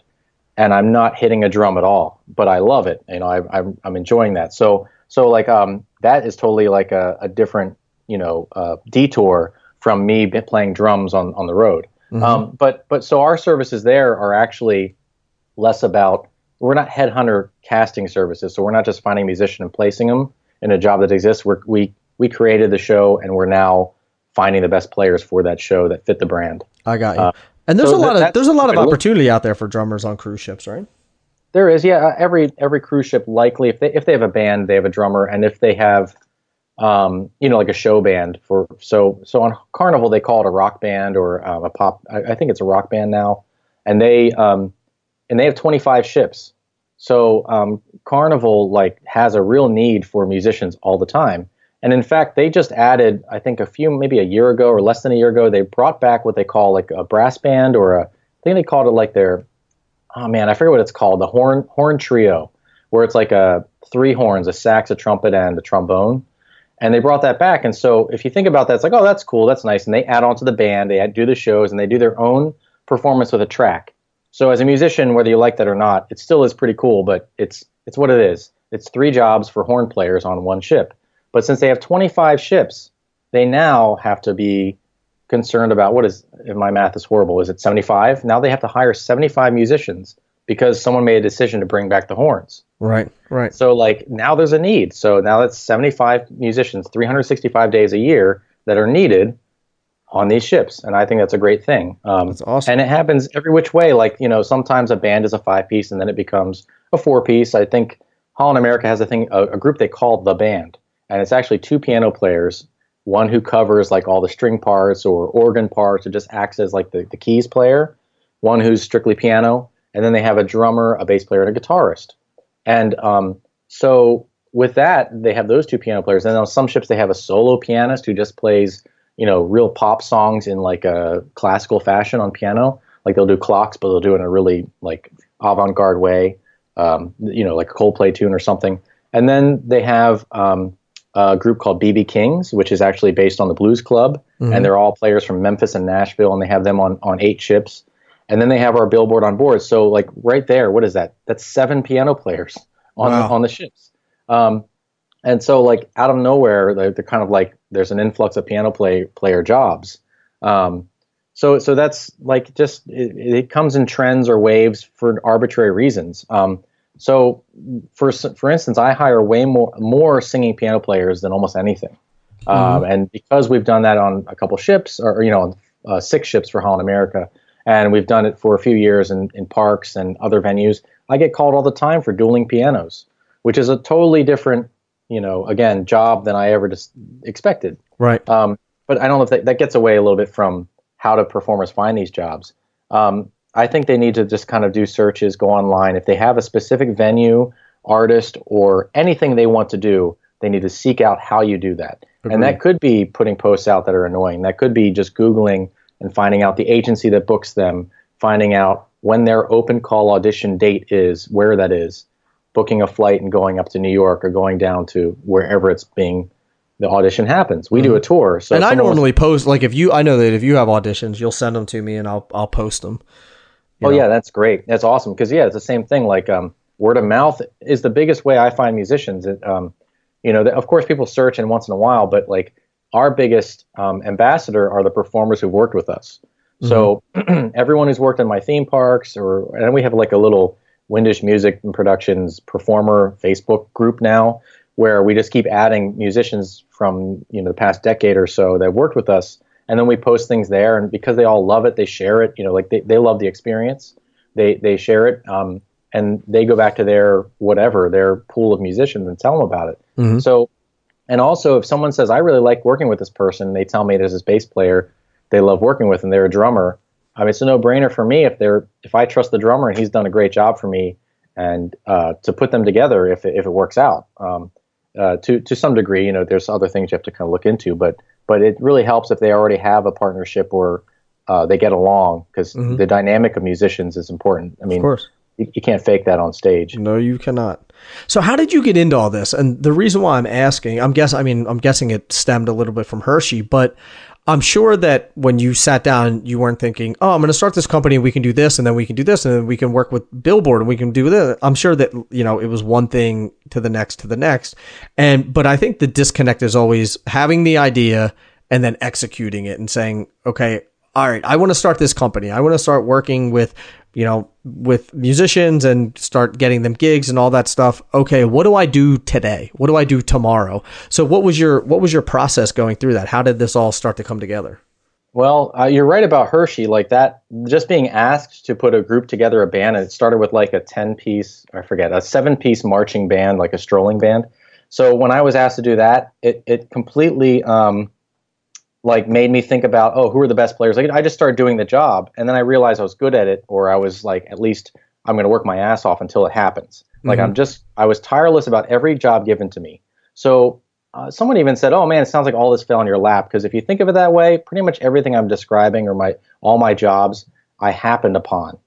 B: And I'm not hitting a drum at all, but I love it. You know, I, I'm I'm enjoying that. So so like um that is totally like a, a different you know uh, detour from me playing drums on on the road. Um, but but so our services there are actually less about we're not headhunter casting services, so we're not just finding a musician and placing them in a job that exists. We're, we we created the show, and we're now finding the best players for that show that fit the brand.
A: I got you. and there's
B: so
A: a lot
B: that-
A: of there's a lot of
B: the way to look.
A: opportunity out there for drummers on cruise ships, right?
B: There is, yeah. uh, Every every cruise ship likely if they if they have a band, they have a drummer, and if they have, um, you know, like a show band for so so on Carnival they call it a rock band or um, a pop. I, I think it's a rock band now, and they um, and they have 25 ships. So um, Carnival like has a real need for musicians all the time. And in fact, they just added, I think a few, maybe a year ago or less than a year ago, they brought back what they call like a brass band or a, I think they called it like their, oh man, I forget what it's called, the horn horn trio, where it's like a three horns, a sax, a trumpet, and a trombone. And they brought that back. And so if you think about that, it's like, oh, that's cool, that's nice. And they add on to the band, they do the shows, and they do their own performance with a track. So as a musician, whether you like that or not, it still is pretty cool, but it's it's what it is. It's three jobs for horn players on one ship. But since they have 25 ships, they now have to be concerned about what is if my math is horrible, is it 75? Now they have to hire 75 musicians because someone made a decision to bring back the horns.
A: Right, right.
B: So like now there's a need. So now that's 75 musicians, 365 days a year that are needed on these ships, and I think that's a great thing. Um,
A: That's awesome.
B: And it happens every which way. Like you know, sometimes a band is a five piece, and then it becomes a four piece. I think Holland America has a thing, a, a group they call the band, and it's actually two piano players. One who covers like all the string parts or organ parts, or just acts as like the, the keys player. One who's strictly piano, and then they have a drummer, a bass player, and a guitarist. And um, so with that, they have those two piano players, and on some ships they have a solo pianist who just plays, you know, real pop songs in like a classical fashion on piano. Like they'll do clocks, but they'll do it in a really like avant-garde way, um, you know, like a Coldplay tune or something. And then they have um, a group called BB Kings, which is actually based on the Blues Club, mm-hmm. and they're all players from Memphis and Nashville, and they have them on on eight ships. And then they have our billboard on board. So like right there, what is that? That's seven piano players on wow. the, on the ships. Um, and so like out of nowhere, they're, they're, kind of like there's an influx of piano play player jobs. Um, so so that's like just it, it, comes in trends or waves for arbitrary reasons. Um, so for for instance, I hire way more more singing piano players than almost anything. Um, mm-hmm. and because we've done that on a couple ships, or you know, uh, six ships for Holland America, and we've done it for a few years in, in parks and other venues, I get called all the time for dueling pianos which is a totally different, you know, again, job than I ever just expected.
A: Right.
B: Um, but I don't know if that, that gets away a little bit from how do performers find these jobs. Um, I think they need to just kind of do searches, go online. If they have a specific venue, artist, or anything they want to do, they need to seek out how you do that. Agreed. And that could be putting posts out that are annoying. That could be just Googling and finding out the agency that books them, finding out when their open call audition date is, where that is, booking a flight and going up to New York or going down to wherever it's being the audition happens. We mm-hmm. do a tour.
A: So and I normally was, post like if you I know that if you have auditions, you'll send them to me and I'll I'll post them.
B: Oh know? yeah, that's great. That's awesome because yeah, it's the same thing. Like um, word of mouth is the biggest way I find musicians. It, um, you know, of course, people search and once in a while, but like our biggest um, ambassador are the performers who've worked with us. Mm-hmm. So everyone who's worked in my theme parks, or and we have like a little Windish Music and Productions performer Facebook group now, where we just keep adding musicians from you know the past decade or so that worked with us, and then we post things there. And because they all love it, they share it. You know, like they, they love the experience, they they share it, um, and they go back to their whatever their pool of musicians and tell them about it. Mm-hmm. So, and also if someone says I really like working with this person, they tell me there's this bass player they love working with, and they're a drummer I mean, it's a no-brainer for me if they're if I trust the drummer and he's done a great job for me, and uh, to put them together if it, if it works out. Um, uh, to to some degree, you know, there's other things you have to kind of look into, but but it really helps if they already have a partnership or uh, they get along because mm-hmm. the dynamic of musicians is important. I mean, of course. You, you can't fake that on stage.
A: No, you cannot. So, how did you get into all this? And the reason why I'm asking, I'm guess, I mean, I'm guessing it stemmed a little bit from Hershey, but I'm sure that when you sat down, you weren't thinking, "Oh, I'm going to start this company. We can do this, and then we can do this, and then we can work with Billboard, and we can do this." I'm sure that you know it was one thing to the next to the next, and but I think the disconnect is always having the idea and then executing it and saying, "Okay, all right, I want to start this company. I want to start working with you know, with musicians and start getting them gigs and all that stuff. Okay, what do I do today? What do I do tomorrow? So what was your what was your process going through that? How did this all start to come together?
B: Well, uh, you're right about Hershey. Like that, just being asked to put a group together, a band, and it started with like a 10 piece, I forget, a seven piece marching band, like a strolling band. So when I was asked to do that, it, it completely um, like made me think about oh who are the best players? Like i just started doing the job and then i realized i was good at it or i was like at least i'm going to work my ass off until it happens. Mm-hmm. like i'm just i was tireless about every job given to me. So uh, someone even said oh man it sounds like all this fell in your lap. Because if you think of it that way pretty much everything i'm describing or my all my jobs i happened upon.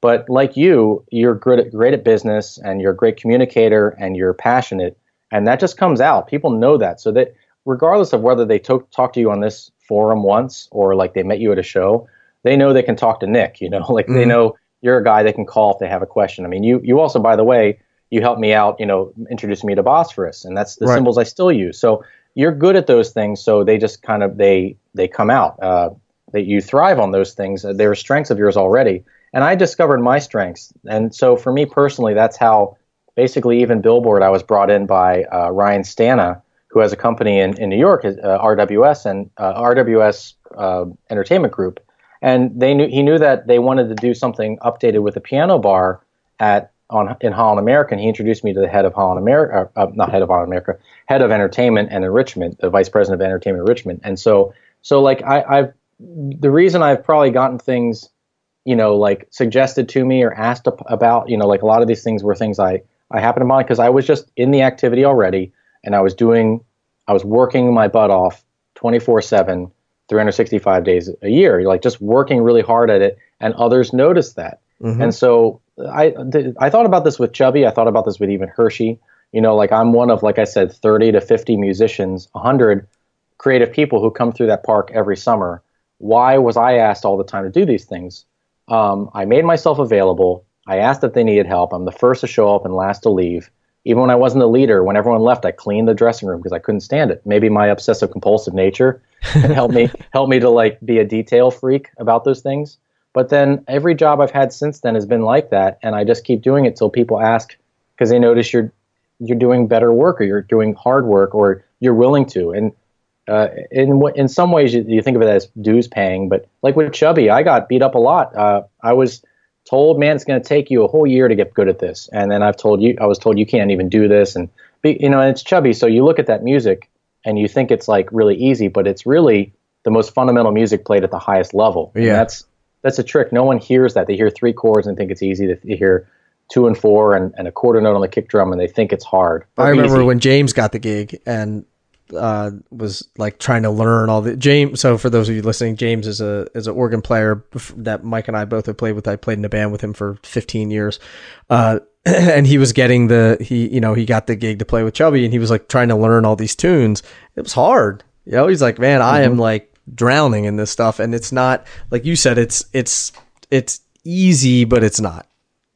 B: But like you you're great at, great at business and you're a great communicator and you're passionate and that just comes out. People know that. So that regardless of whether they to- talk to you on this forum once or like they met you at a show, they know they can talk to Nick. You know, like mm-hmm. they know you're a guy they can call if they have a question. I mean, you you also, by the way, you helped me out. You know, introducing me to Bosphorus, and that's the right. cymbals I still use. So you're good at those things. So they just kind of they they come out. Uh, that you thrive on those things. Uh, they're strengths of yours already. And I discovered my strengths. And so for me personally, that's how basically even Billboard, I was brought in by uh, Ryan Stana, who has a company in, in New York, uh, RWS and uh, RWS uh, Entertainment Group, and they knew he knew that they wanted to do something updated with a piano bar at on in Holland America. And he introduced me to the head of Holland America, uh, uh, not head of Holland America, head of entertainment and enrichment, the vice president of entertainment enrichment. And so, so like I, I've the reason I've probably gotten things, you know, like suggested to me or asked about, you know, like a lot of these things were things I I happened bond because I was just in the activity already, and I was doing, I was working my butt off 24 seven, 365 days a year, like just working really hard at it, and others noticed that. Mm-hmm. And so I, I thought about this with Chubby. I thought about this with even Hershey. You know, like I'm one of, like I said, 30 to 50 musicians, 100 creative people who come through that park every summer. Why was I asked all the time to do these things? Um, I made myself available. I asked if they needed help. I'm the first to show up and last to leave. Even when I wasn't the leader, when everyone left, I cleaned the dressing room because I couldn't stand it. Maybe my obsessive compulsive nature helped me helped me to like be a detail freak about those things. But then every job I've had since then has been like that, and I just keep doing it till people ask because they notice you're you're doing better work or you're doing hard work or you're willing to. And uh, in in some ways you, you, think of it as dues paying, but like with Chubby, I got beat up a lot. Uh, I was told, man, it's going to take you a whole year to get good at this, and then I've told you, I was told you can't even do this, and be, you know, and it's Chubby. So you look at that music and you think it's like really easy, but it's really the most fundamental music played at the highest level. Yeah, and that's that's a trick. No one hears that. They hear three chords and think it's easy. They hear two and four and, and a quarter note on the kick drum and they think it's hard.
A: I remember easy. when James got the gig and uh, was like trying to learn all the James. So for those of you listening, James is a is an organ player that Mike and I both have played with. I played in a band with him for 15 years, uh, and he was getting the he you know he got the gig to play with Chubby, and he was like trying to learn all these tunes. It was hard. You know, he's like, man, I mm-hmm. am like drowning in this stuff, and it's not like you said. It's it's it's easy, but it's not.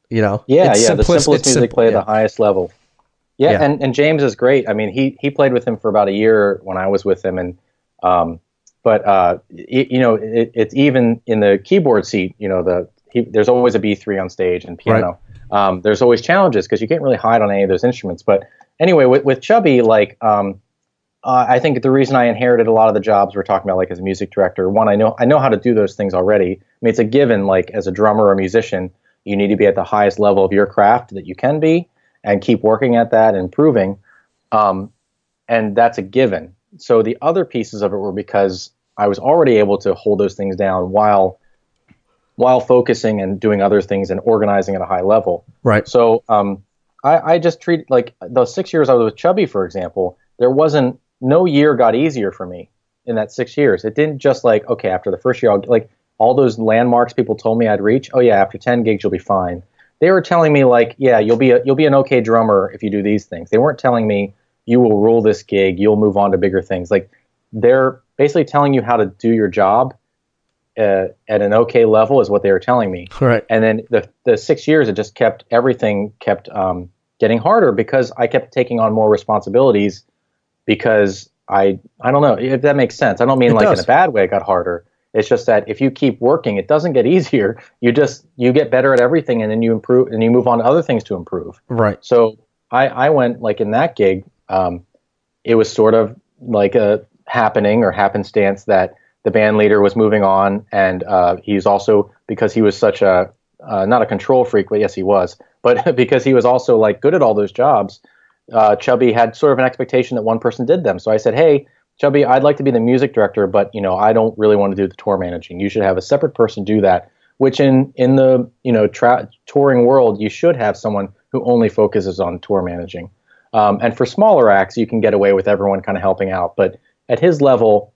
A: You know,
B: yeah, yeah. Simpli- the simplest music simple, play at yeah. the highest level. Yeah, yeah, and, and James is great. I mean, he he played with him for about a year when I was with him, and um, but uh, it, you know, it, it's even in the keyboard seat. You know, the he, there's always a B three on stage and piano. Right. Um, there's always challenges because you can't really hide on any of those instruments. But anyway, with, with Chubby, like um, uh, I think the reason I inherited a lot of the jobs we're talking about, like as a music director, one I know I know how to do those things already. I mean, it's a given. Like as a drummer or musician, you need to be at the highest level of your craft that you can be and keep working at that and improving. Um, and that's a given. So the other pieces of it were because I was already able to hold those things down while while focusing and doing other things and organizing at a high level.
A: Right.
B: So um, I, I just treat like those six years I was with Chubby, for example. There wasn't no year got easier for me in that six years. It didn't just like okay after the first year I'll like all those landmarks people told me I'd reach. Oh yeah, after ten gigs you'll be fine they were telling me like, yeah, you'll be a, you'll be an okay drummer if you do these things. They weren't telling me you will rule this gig, you'll move on to bigger things. Like they're basically telling you how to do your job uh, at an okay level is what they were telling me.
A: Right.
B: And then the the six years, it just kept everything kept um, getting harder because I kept taking on more responsibilities because I I don't know if that makes sense. I don't mean it like does. in a bad way. It got harder. It's just that if you keep working, it doesn't get easier. You just you get better at everything, and then you improve, and you move on to other things to improve.
A: Right.
B: So I I went like in that gig, um, it was sort of like a happening or happenstance that the band leader was moving on, and uh, he's also because he was such a uh, not a control freak, but yes, he was, but because he was also like good at all those jobs. Uh, Chubby had sort of an expectation that one person did them. So I said, "Hey, Chubby, I'd like to be the music director, but you know, I don't really want to do the tour managing. You should have a separate person do that. Which in in the you know tra- touring world, you should have someone who only focuses on tour managing. Um, and for smaller acts, you can get away with everyone kind of helping out. But at his level,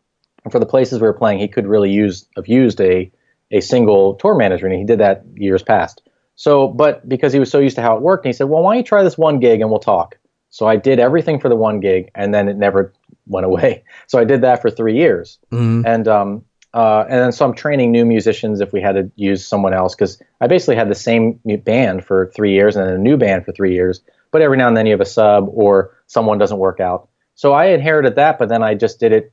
B: for the places we were playing, he could really use have used a a single tour manager, and he did that years past. So, but because he was so used to how it worked, he said, "Well, why don't you try this one gig and we'll talk." So I did everything for the one gig, and then it never went away. So I did that for three years, mm-hmm. and um, uh, and then so I'm training new musicians if we had to use someone else because I basically had the same band for three years and then a new band for three years. But every now and then you have a sub or someone doesn't work out. So I inherited that, but then I just did it.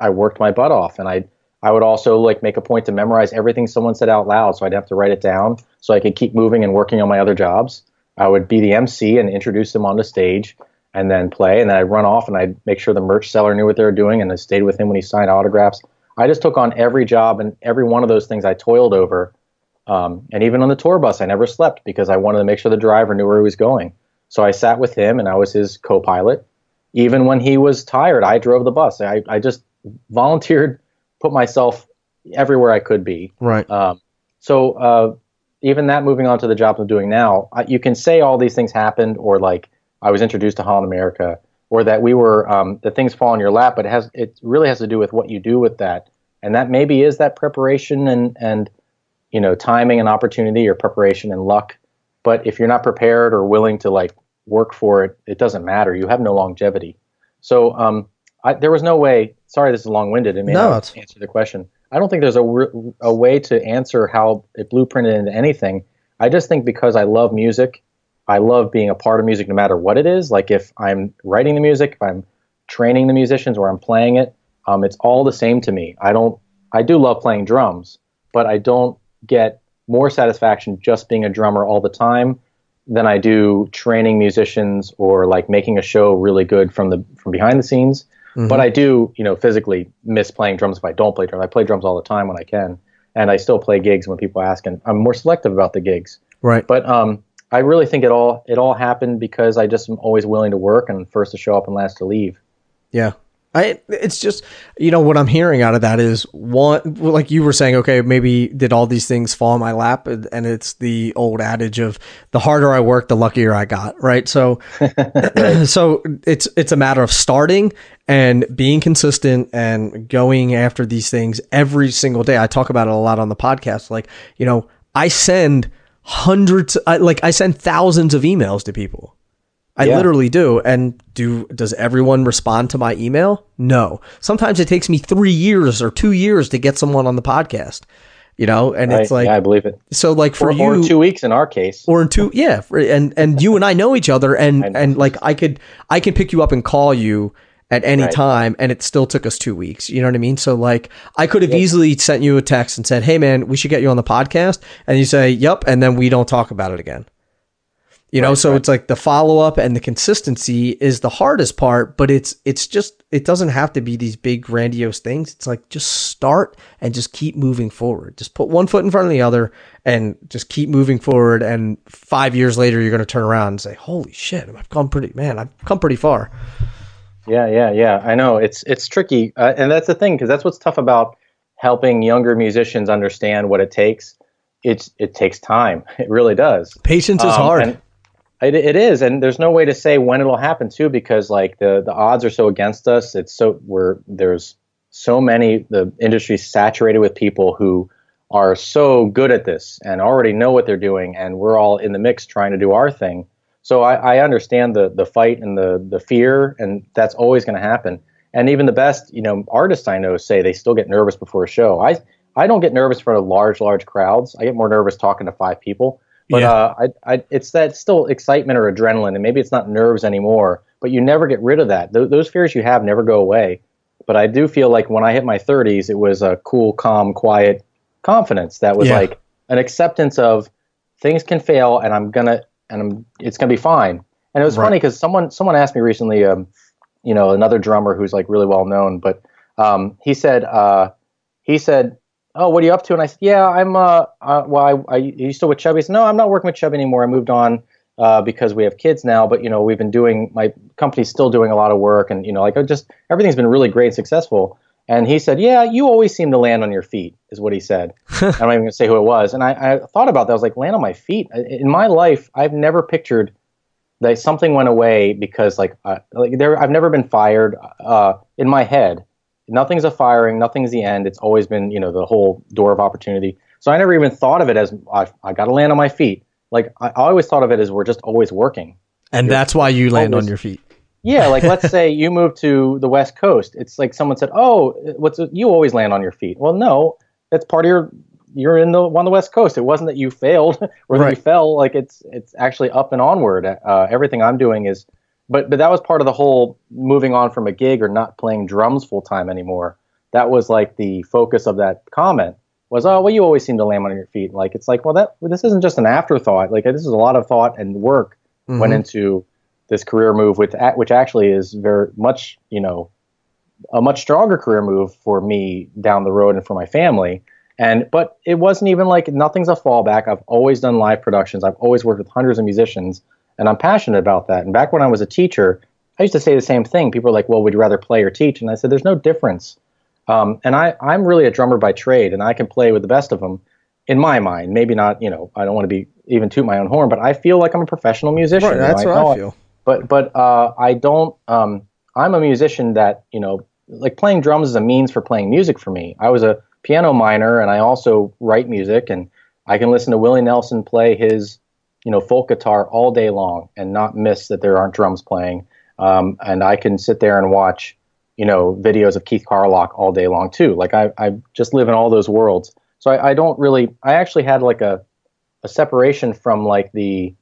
B: I worked my butt off, and I I would also like make a point to memorize everything someone said out loud, so I'd have to write it down so I could keep moving and working on my other jobs. I would be the MC and introduce them on the stage and then play. And then I'd run off and I'd make sure the merch seller knew what they were doing and I stayed with him when he signed autographs. I just took on every job and every one of those things I toiled over. Um, and even on the tour bus, I never slept because I wanted to make sure the driver knew where he was going. So I sat with him and I was his co pilot. Even when he was tired, I drove the bus. I, I just volunteered, put myself everywhere I could be.
A: Right.
B: Um, so uh, even that moving on to the job I'm doing now, I, you can say all these things happened, or like I was introduced to Holland America, or that we were um, the things fall in your lap. But it has it really has to do with what you do with that, and that maybe is that preparation and and you know timing and opportunity, or preparation and luck. But if you're not prepared or willing to like work for it, it doesn't matter. You have no longevity. So um, I, there was no way. Sorry, this is long-winded. It may
A: No,
B: not answer the question. I don't think there's a, a way to answer how it blueprinted into anything. I just think because I love music, I love being a part of music no matter what it is. Like if I'm writing the music, if I'm training the musicians or I'm playing it, um, it's all the same to me. I don't. I do love playing drums, but I don't get more satisfaction just being a drummer all the time than I do training musicians or like making a show really good from the from behind the scenes. But I do, you know, physically miss playing drums if I don't play drums. I play drums all the time when I can, and I still play gigs when people ask, and I'm more selective about the gigs.
A: Right.
B: But um, I really think it all it all happened because I just am always willing to work and first to show up and last to leave.
A: Yeah. I it's just you know what I'm hearing out of that is one like you were saying okay maybe did all these things fall in my lap and and it's the old adage of the harder I work the luckier I got right so so it's it's a matter of starting and being consistent and going after these things every single day I talk about it a lot on the podcast like you know I send hundreds I, like I send thousands of emails to people I
B: Yeah.
A: literally do. And do does everyone respond to my email? No. Sometimes it takes me three years or two years to get someone on the podcast. You know, and it's like
B: yeah, I believe it.
A: so like for
B: Or,
A: you
B: or two weeks in our case.
A: or in two yeah for, and and you and i know each other and and like i could i can pick you up and call you at any
B: Right.
A: time and it still took us two weeks. You know what i mean? So like i could have easily sent you a text and said hey man we should get you on the podcast and you say yep and then we don't talk about it again. You know so it's like the follow-up and the consistency is the hardest part but it's it's just it doesn't have to be these big grandiose things. It's like just start and just keep moving forward. Just put one foot in front of the other and just keep moving forward and five years later you're going to turn around and say holy shit i've come pretty man i've come pretty far
B: Yeah, yeah, yeah. I know it's it's tricky, uh, and that's the thing because that's what's tough about helping younger musicians understand what it takes. It's it takes time. It really does.
A: patience is
B: Um,
A: hard
B: and It, it is, and there's no way to say when it'll happen too, because like the the odds are so against us. It's so we're there's so many the industry's saturated with people who are so good at this and already know what they're doing, and we're all in the mix trying to do our thing. So I, I understand the the fight and the the fear, and that's always going to happen. And even the best, you know, artists I know say they still get nervous before a show. I I don't get nervous for large large crowds. I get more nervous talking to five people. But
A: Yeah.
B: uh, I, I, it's that still excitement or adrenaline, and maybe it's not nerves anymore. But you never get rid of that. Th- those fears you have never go away. But I do feel like when I hit my 30s, it was a cool, calm, quiet confidence that was
A: Yeah.
B: like an acceptance of things can fail, and I'm gonna, and I'm, it's gonna be fine. And it was
A: Right.
B: funny because someone, someone asked me recently, um, you know, another drummer who's like really well known, but um, he said, uh, he said, "Oh, what are you up to?" And I said, "Yeah, I'm. Uh, uh well, I, I are you still with Chubby?" He said, "No, I'm not working with Chubby anymore. I moved on uh, because we have kids now. But you know, we've been doing my company's still doing a lot of work, and you know, like I just everything's been really great, and successful." And he said, "Yeah, you always seem to land on your feet," is what he said. I'm not even gonna say who it was. And I, I thought about that. I was like, "Land on my feet." In my life, I've never pictured that something went away because like uh, like there I've never been fired uh, in my head. Nothing's a firing, nothing's the end. It's always been you know the whole door of opportunity. So I never even thought of it as I, I got to land on my feet. Like I, I always thought of it as we're just always working.
A: and that's why you land on your feet
B: Yeah, like let's say you move to the West Coast. It's like someone said, "Oh, what's you always land on your feet." Well, no, that's part of your you're in the on the West Coast. It wasn't that you failed or that
A: Right.
B: you fell. Like it's it's actually up and onward. Uh, everything I'm doing is, but but that was part of the whole moving on from a gig or not playing drums full time anymore. That was like the focus of that comment was, "Oh, well, you always seem to land on your feet." Like it's like, well, that this isn't just an afterthought. Like this is a lot of thought and work went
A: Mhm.
B: into this career move, which a- which actually is very much you know a much stronger career move for me down the road and for my family. And but it wasn't even like nothing's a fallback. I've always done live productions. I've always worked with hundreds of musicians, and I'm passionate about that. And back when I was a teacher, I used to say the same thing. People are like, "Well, would you rather play or teach?" And I said, "There's no difference." Um, and I, I'm really a drummer by trade, and I can play with the best of them. in my mind, maybe not. You know, I don't want to be even toot my own horn, but I feel like I'm a professional musician.
A: Right, that's
B: you know,
A: what I
B: I
A: feel.
B: But but uh, I don't. Um, I'm a musician that you know, like playing drums is a means for playing music for me. I was a piano minor, and I also write music, and I can listen to Willie Nelson play his you know folk guitar all day long and not miss that there aren't drums playing. Um, and I can sit there and watch you know videos of Keith Carlock all day long too. Like I I just live in all those worlds. So I, I don't really. I actually had like a a separation from like the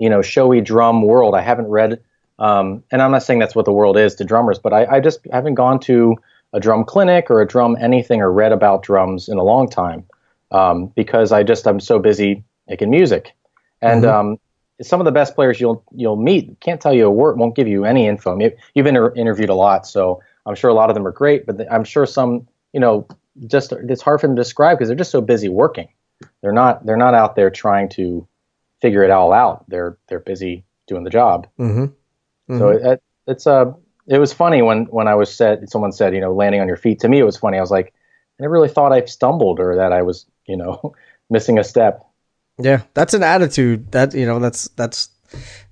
B: you know showy drum world. I haven't read, um, and I'm not saying that's what the world is to drummers, but I, I just haven't gone to a drum clinic or a drum anything or read about drums in a long time um, because I just I'm so busy making music, and
A: Mhm.
B: um, some of the best players you'll you'll meet can't tell you a word, won't give you any info. You've inter- interviewed a lot, so I'm sure a lot of them are great, but I'm sure some you know just it's hard for them to describe because they're just so busy working. They're not they're not out there trying to figure it all out. They're they're busy doing the job.
A: Mm-hmm.
B: So it, it's uh, it was funny when when I was said someone said you know landing on your feet. To me, it was funny. I was like, I never really thought I stumbled or that I was you know missing a step.
A: Yeah, that's an attitude that you know that's that's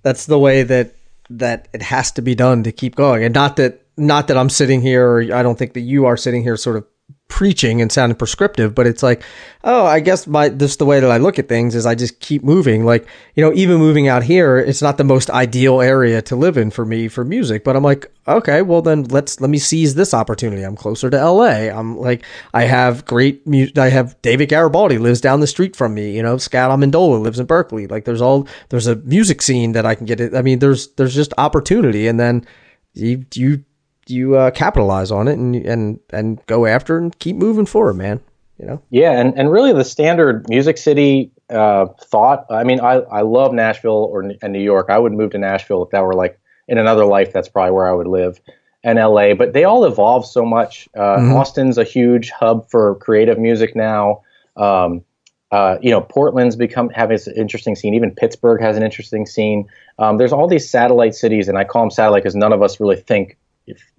A: that's the way that that it has to be done to keep going, and not that not that I'm sitting here, or I don't think that you are sitting here, sort of preaching and sounding prescriptive, but it's like, oh, I guess my this the way that I look at things is I just keep moving. Like you know, even moving out here, it's not the most ideal area to live in for me for music, but I'm like, okay, well then let's let me seize this opportunity. I'm closer to LA. I'm like, I have great music. I have David Garibaldi lives down the street from me. You know, Scott Amendola lives in Berkeley. Like there's all there's a music scene that I can get it. I mean, there's there's just opportunity, and then you you you uh, capitalize on it and and and go after and keep moving forward, man. You know.
B: Yeah, and, and really the standard Music City uh, thought. I mean, I, I love Nashville or and New York. I would move to Nashville if that were like in another life. That's probably where I would live. And LA, but they all evolve so much. Uh,
A: Mhm.
B: Austin's a huge hub for creative music now. Um, uh, you know, Portland's become having an interesting scene. Even Pittsburgh has an interesting scene. Um, there's all these satellite cities, and I call them satellite because none of us really think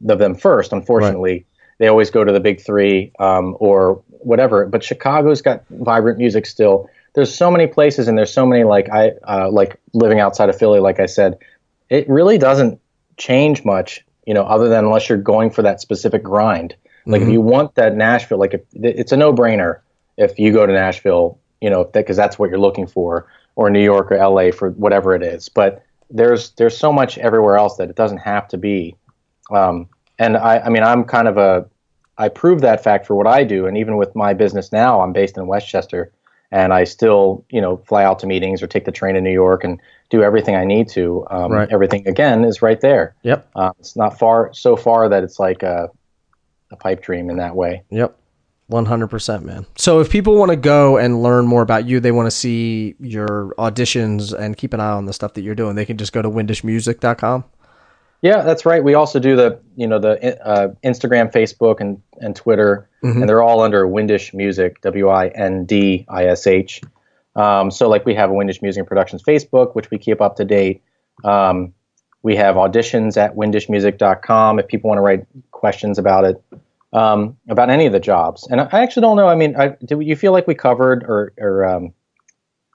B: of them first. Unfortunately, they always go to the big three um, or whatever. But Chicago's got vibrant music still. There's so many places, and there's so many like I uh, like living outside of Philly. Like I said, it really doesn't change much, you know, other than unless you're going for that specific grind. Like if
A: Mhm.
B: you want that Nashville, like if, it's a no-brainer if you go to Nashville, you know, because that's what you're looking for, or New York or LA for whatever it is. But there's there's so much everywhere else that it doesn't have to be. Um, and I, I mean, I'm kind of a, I prove that fact for what I do, and even with my business now, I'm based in West Chester, and I still, you know, fly out to meetings or take the train to New York and do everything I need to. Um,
A: Right.
B: Everything again is right there.
A: Yep.
B: Uh, it's not far, so far that it's like a, a pipe dream in that way.
A: Yep. 100% man. So if people want to go and learn more about you, they want to see your auditions and keep an eye on the stuff that you're doing, they can just go to windishmusic.com.
B: Yeah, that's right. We also do the, you know, the uh, Instagram, Facebook, and and Twitter,
A: Mhm.
B: and they're all under Windish Music, W I N D I S H. Um, so, like, we have a Windish Music Productions Facebook, which we keep up to date. Um, we have auditions at windishmusic.com if people want to write questions about it, um, about any of the jobs. And I I actually don't know. I mean, I, do you feel like we covered or, or um,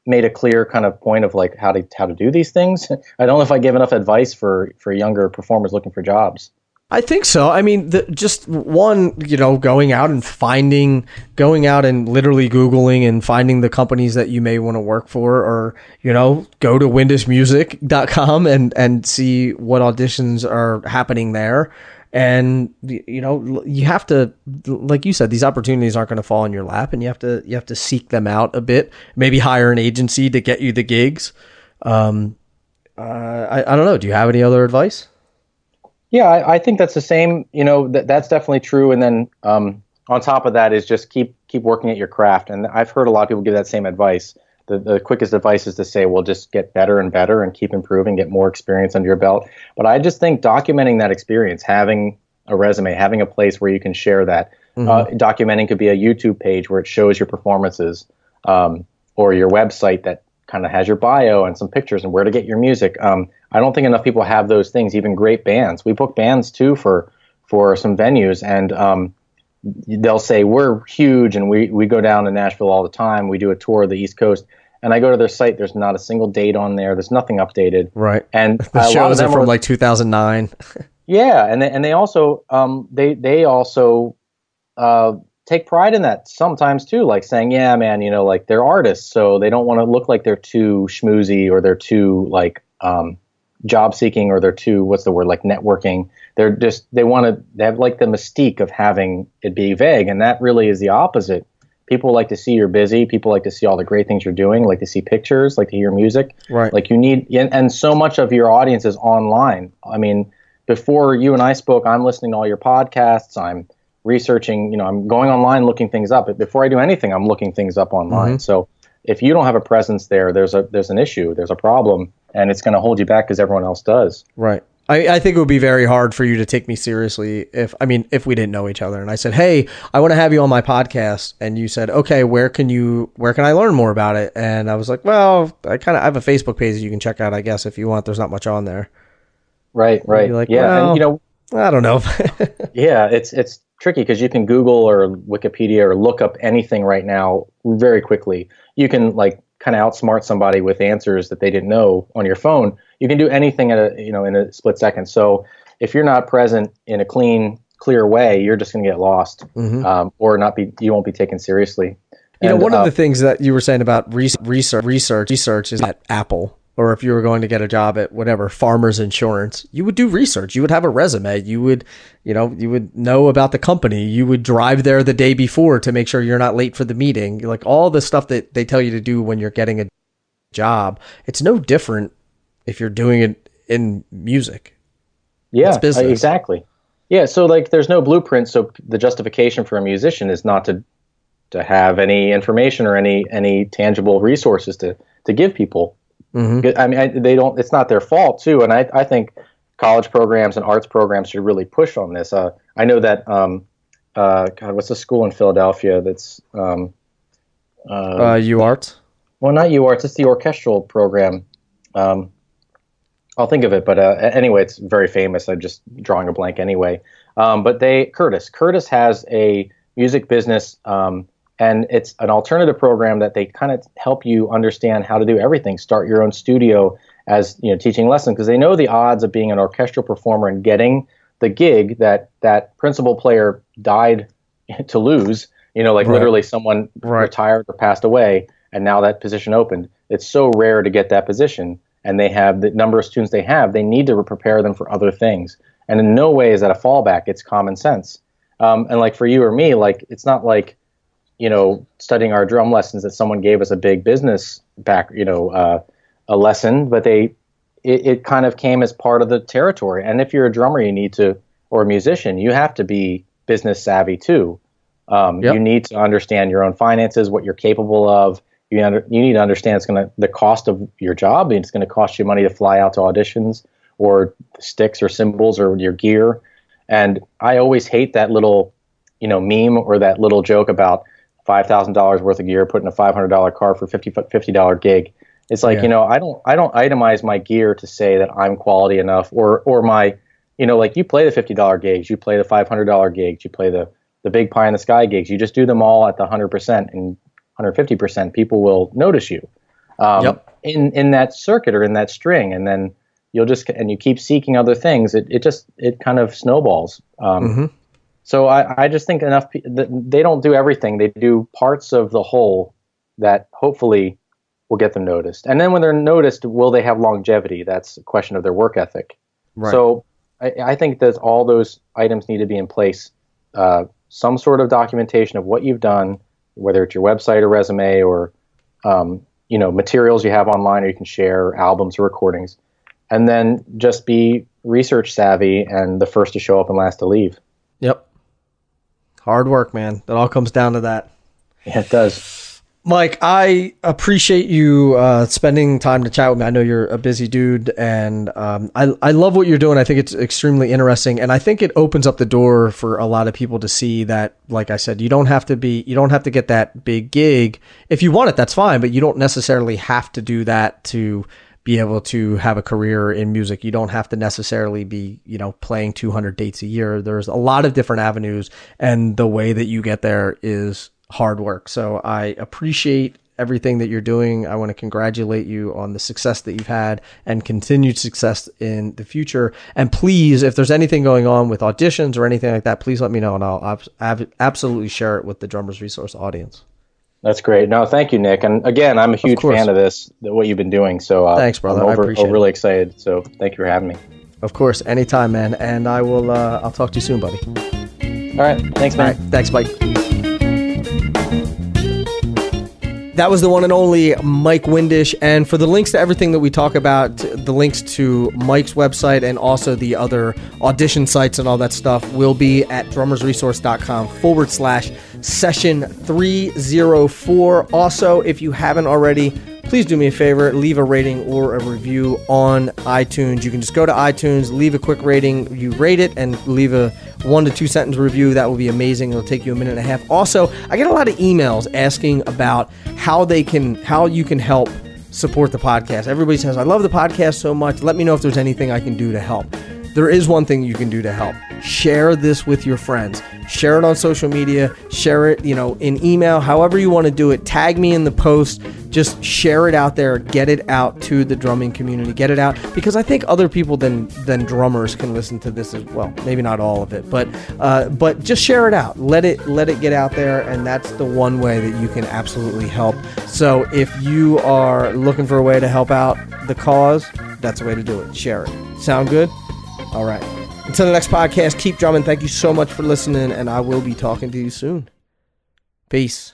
B: made a clear kind of point of like how to how to do these things? I don't know if I give enough advice for for younger performers looking for jobs.
A: I think so. I mean, the, just one, you know, going out and finding, going out and literally Googling and finding the companies that you may want to work for, or, you know, go to windishmusic.com and, and see what auditions are happening there. And, you know, you have to, like you said, these opportunities aren't going to fall in your lap and you have to, you have to seek them out a bit, maybe hire an agency to get you the gigs. Um, uh, I, I don't know. Do you have any other advice?
B: Yeah, I, I think that's the same. You know, that that's definitely true. And then um, on top of that is just keep keep working at your craft. And I've heard a lot of people give that same advice. The, the quickest advice is to say, well, just get better and better and keep improving, get more experience under your belt. But I just think documenting that experience, having a resume, having a place where you can share that. Uh, documenting could be a YouTube page where it shows your performances, um, or your website that kind of has your bio and some pictures and where to get your music. Um, I don't think enough people have those things. Even great bands, we book bands too for for some venues, and um, they'll say we're huge and we we go down to Nashville all the time. We do a tour of the East Coast, and I go to their site. There's not a single date on there. There's nothing updated.
A: Right.
B: And
A: The shows are from
B: are-
A: like 2009.
B: yeah, and they, and they also um, they they also uh, take pride in that sometimes too, like saying, yeah, man, you know, like they're artists, so they don't want to look like they're too schmoozy or they're too like um, job seeking or they're too what's the word like networking. They're just they want to they have like the mystique of having it be vague, and that really is the opposite. People like to see you're busy. People like to see all the great things you're doing. Like to see pictures. Like to hear music.
A: Right.
B: Like you need, and, and so much of your audience is online. I mean, before you and I spoke, I'm listening to all your podcasts. I'm researching. You know, I'm going online looking things up. But before I do anything, I'm looking things up online. Mm-hmm. So if you don't have a presence there, there's a there's an issue. There's a problem, and it's going to hold you back because everyone else does.
A: Right. I, I think it would be very hard for you to take me seriously if I mean if we didn't know each other and I said, "Hey, I want to have you on my podcast," and you said, "Okay, where can you where can I learn more about it?" And I was like, "Well, I kind of I have a Facebook page that you can check out, I guess, if you want. There's not much on there."
B: Right. Right.
A: like,
B: yeah.
A: well-
B: and you know,
A: I don't know.
B: Yeah, it's it's tricky because you can Google or Wikipedia or look up anything right now very quickly. You can like kind of outsmart somebody with answers that they didn't know on your phone. You can do anything at a you know in a split second. So if you're not present in a clean, clear way, you're just going to get lost um, or not be. You won't be taken seriously.
A: You know, one
B: uh,
A: of the things that you were saying about res- research, research, research is at Apple, or if you were going to get a job at whatever Farmers Insurance, you would do research. You would have a resume. You would, you know, you would know about the company. You would drive there the day before to make sure you're not late for the meeting. Like all the stuff that they tell you to do when you're getting a job. It's no different if you're doing it in music.
B: Yeah,
A: It's business.
B: uh, exactly. Yeah, so like there's no blueprint. So the justification for a musician is not to to have any information or any any tangible resources to to give people.
A: Mhm.
B: I mean, I, they don't. It's not their fault too. And I I think college programs and arts programs should really push on this. Uh, I know that. Um, uh, God, what's the school in Philadelphia that's um,
A: Uh, art.
B: well, not UArts. It's the orchestral program. Um, I'll think of it, but uh, anyway, it's very famous. I'm just drawing a blank anyway. Um, but they Curtis Curtis has a music business, um, and it's an alternative program that they kind of help you understand how to do everything. Start your own studio as you know, teaching lessons because they know the odds of being an orchestral performer and getting the gig that that principal player died to lose. You know, like
A: Right.
B: literally someone
A: Right.
B: retired or passed away, and now that position opened. It's so rare to get that position, and they have the number of students they have. They need to prepare them for other things, and in no way is that a fallback. It's common sense. Um, and like for you or me, like it's not like you know studying our drum lessons that someone gave us a big business back, you know, uh, a lesson, but they it, it kind of came as part of the territory. And if you're a drummer, you need to, or a musician, you have to be business savvy too. Um,
A: Yep.
B: You need to understand your own finances, what you're capable of. You under, you need to understand it's going to the cost of your job. and It's going to cost you money to fly out to auditions or sticks or cymbals or your gear. And I always hate that little, you know, meme or that little joke about five thousand dollars worth of gear, put in a five hundred dollar car for fifty fifty dollar gig. It's like
A: Yeah.
B: you know, I don't I don't itemize my gear to say that I'm quality enough, or or my, you know, like you play the fifty dollar gigs, you play the five hundred dollar gigs, you play the the big pie in the sky gigs. You just do them all at the hundred percent and hundred fifty percent. People will notice you. Um,
A: Yep.
B: In in that circuit or in that string, and then you'll just and you keep seeking other things. It it just it kind of snowballs. Um,
A: Mhm.
B: so I, I just think enough they don't do everything. They do parts of the whole that hopefully will get them noticed. And then when they're noticed, will they have longevity? That's a question of their work ethic.
A: Right.
B: So I, I think that all those items need to be in place. Uh, some sort of documentation of what you've done, whether it's your website or resume or um, you know materials you have online or you can share albums or recordings, and then just be research savvy and the first to show up and last to leave.
A: Yep. Hard work, man. It all comes down to that.
B: Yeah, it does.
A: Mike, I appreciate you uh, spending time to chat with me. I know you're a busy dude, and um, I I love what you're doing. I think it's extremely interesting, and I think it opens up the door for a lot of people to see that, like I said, you don't have to be, you don't have to get that big gig. If you want it, that's fine, but you don't necessarily have to do that to be able to have a career in music. You don't have to necessarily be, you know, playing 200 dates a year. There's a lot of different avenues, and the way that you get there is hard work. So I appreciate everything that you're doing. I want to congratulate you on the success that you've had and continued success in the future. And please, if there's anything going on with auditions or anything like that, please let me know and I'll ab- absolutely share it with the Drummers Resource audience.
B: That's great. No, thank you, Nick. And again, I'm a huge of fan of this, what you've been doing. So uh,
A: thanks, brother.
B: I'm over,
A: I appreciate
B: really excited. So thank you for having me.
A: Of course, anytime, man. And I will. Uh, I'll talk to you soon, buddy.
B: All right. Thanks, man.
A: thanks, Mike. That was the one and only Mike Windish. And for the links to everything that we talk about, the links to Mike's website and also the other audition sites and all that stuff will be at drummersresource.com forward slash session 304. Also, if you haven't already, please do me a favor, leave a rating or a review on iTunes. You can just go to iTunes, leave a quick rating, you rate it, and leave a one to two sentence review. That will be amazing. It'll take you a minute and a half. Also, I get a lot of emails asking about how they can, how you can help support the podcast. Everybody says, I love the podcast so much. Let me know if there's anything I can do to help. There is one thing you can do to help. Share this with your friends. Share it on social media. Share it, you know, in email, however you want to do it. Tag me in the post. Just share it out there. Get it out to the drumming community. Get it out because I think other people than than drummers can listen to this as well. Maybe not all of it, but uh, but just share it out. Let it let it get out there, and that's the one way that you can absolutely help. So if you are looking for a way to help out the cause, that's the way to do it. Share it. Sound good? All right. Until the next podcast, keep drumming. Thank you so much for listening, and I will be talking to you soon. Peace.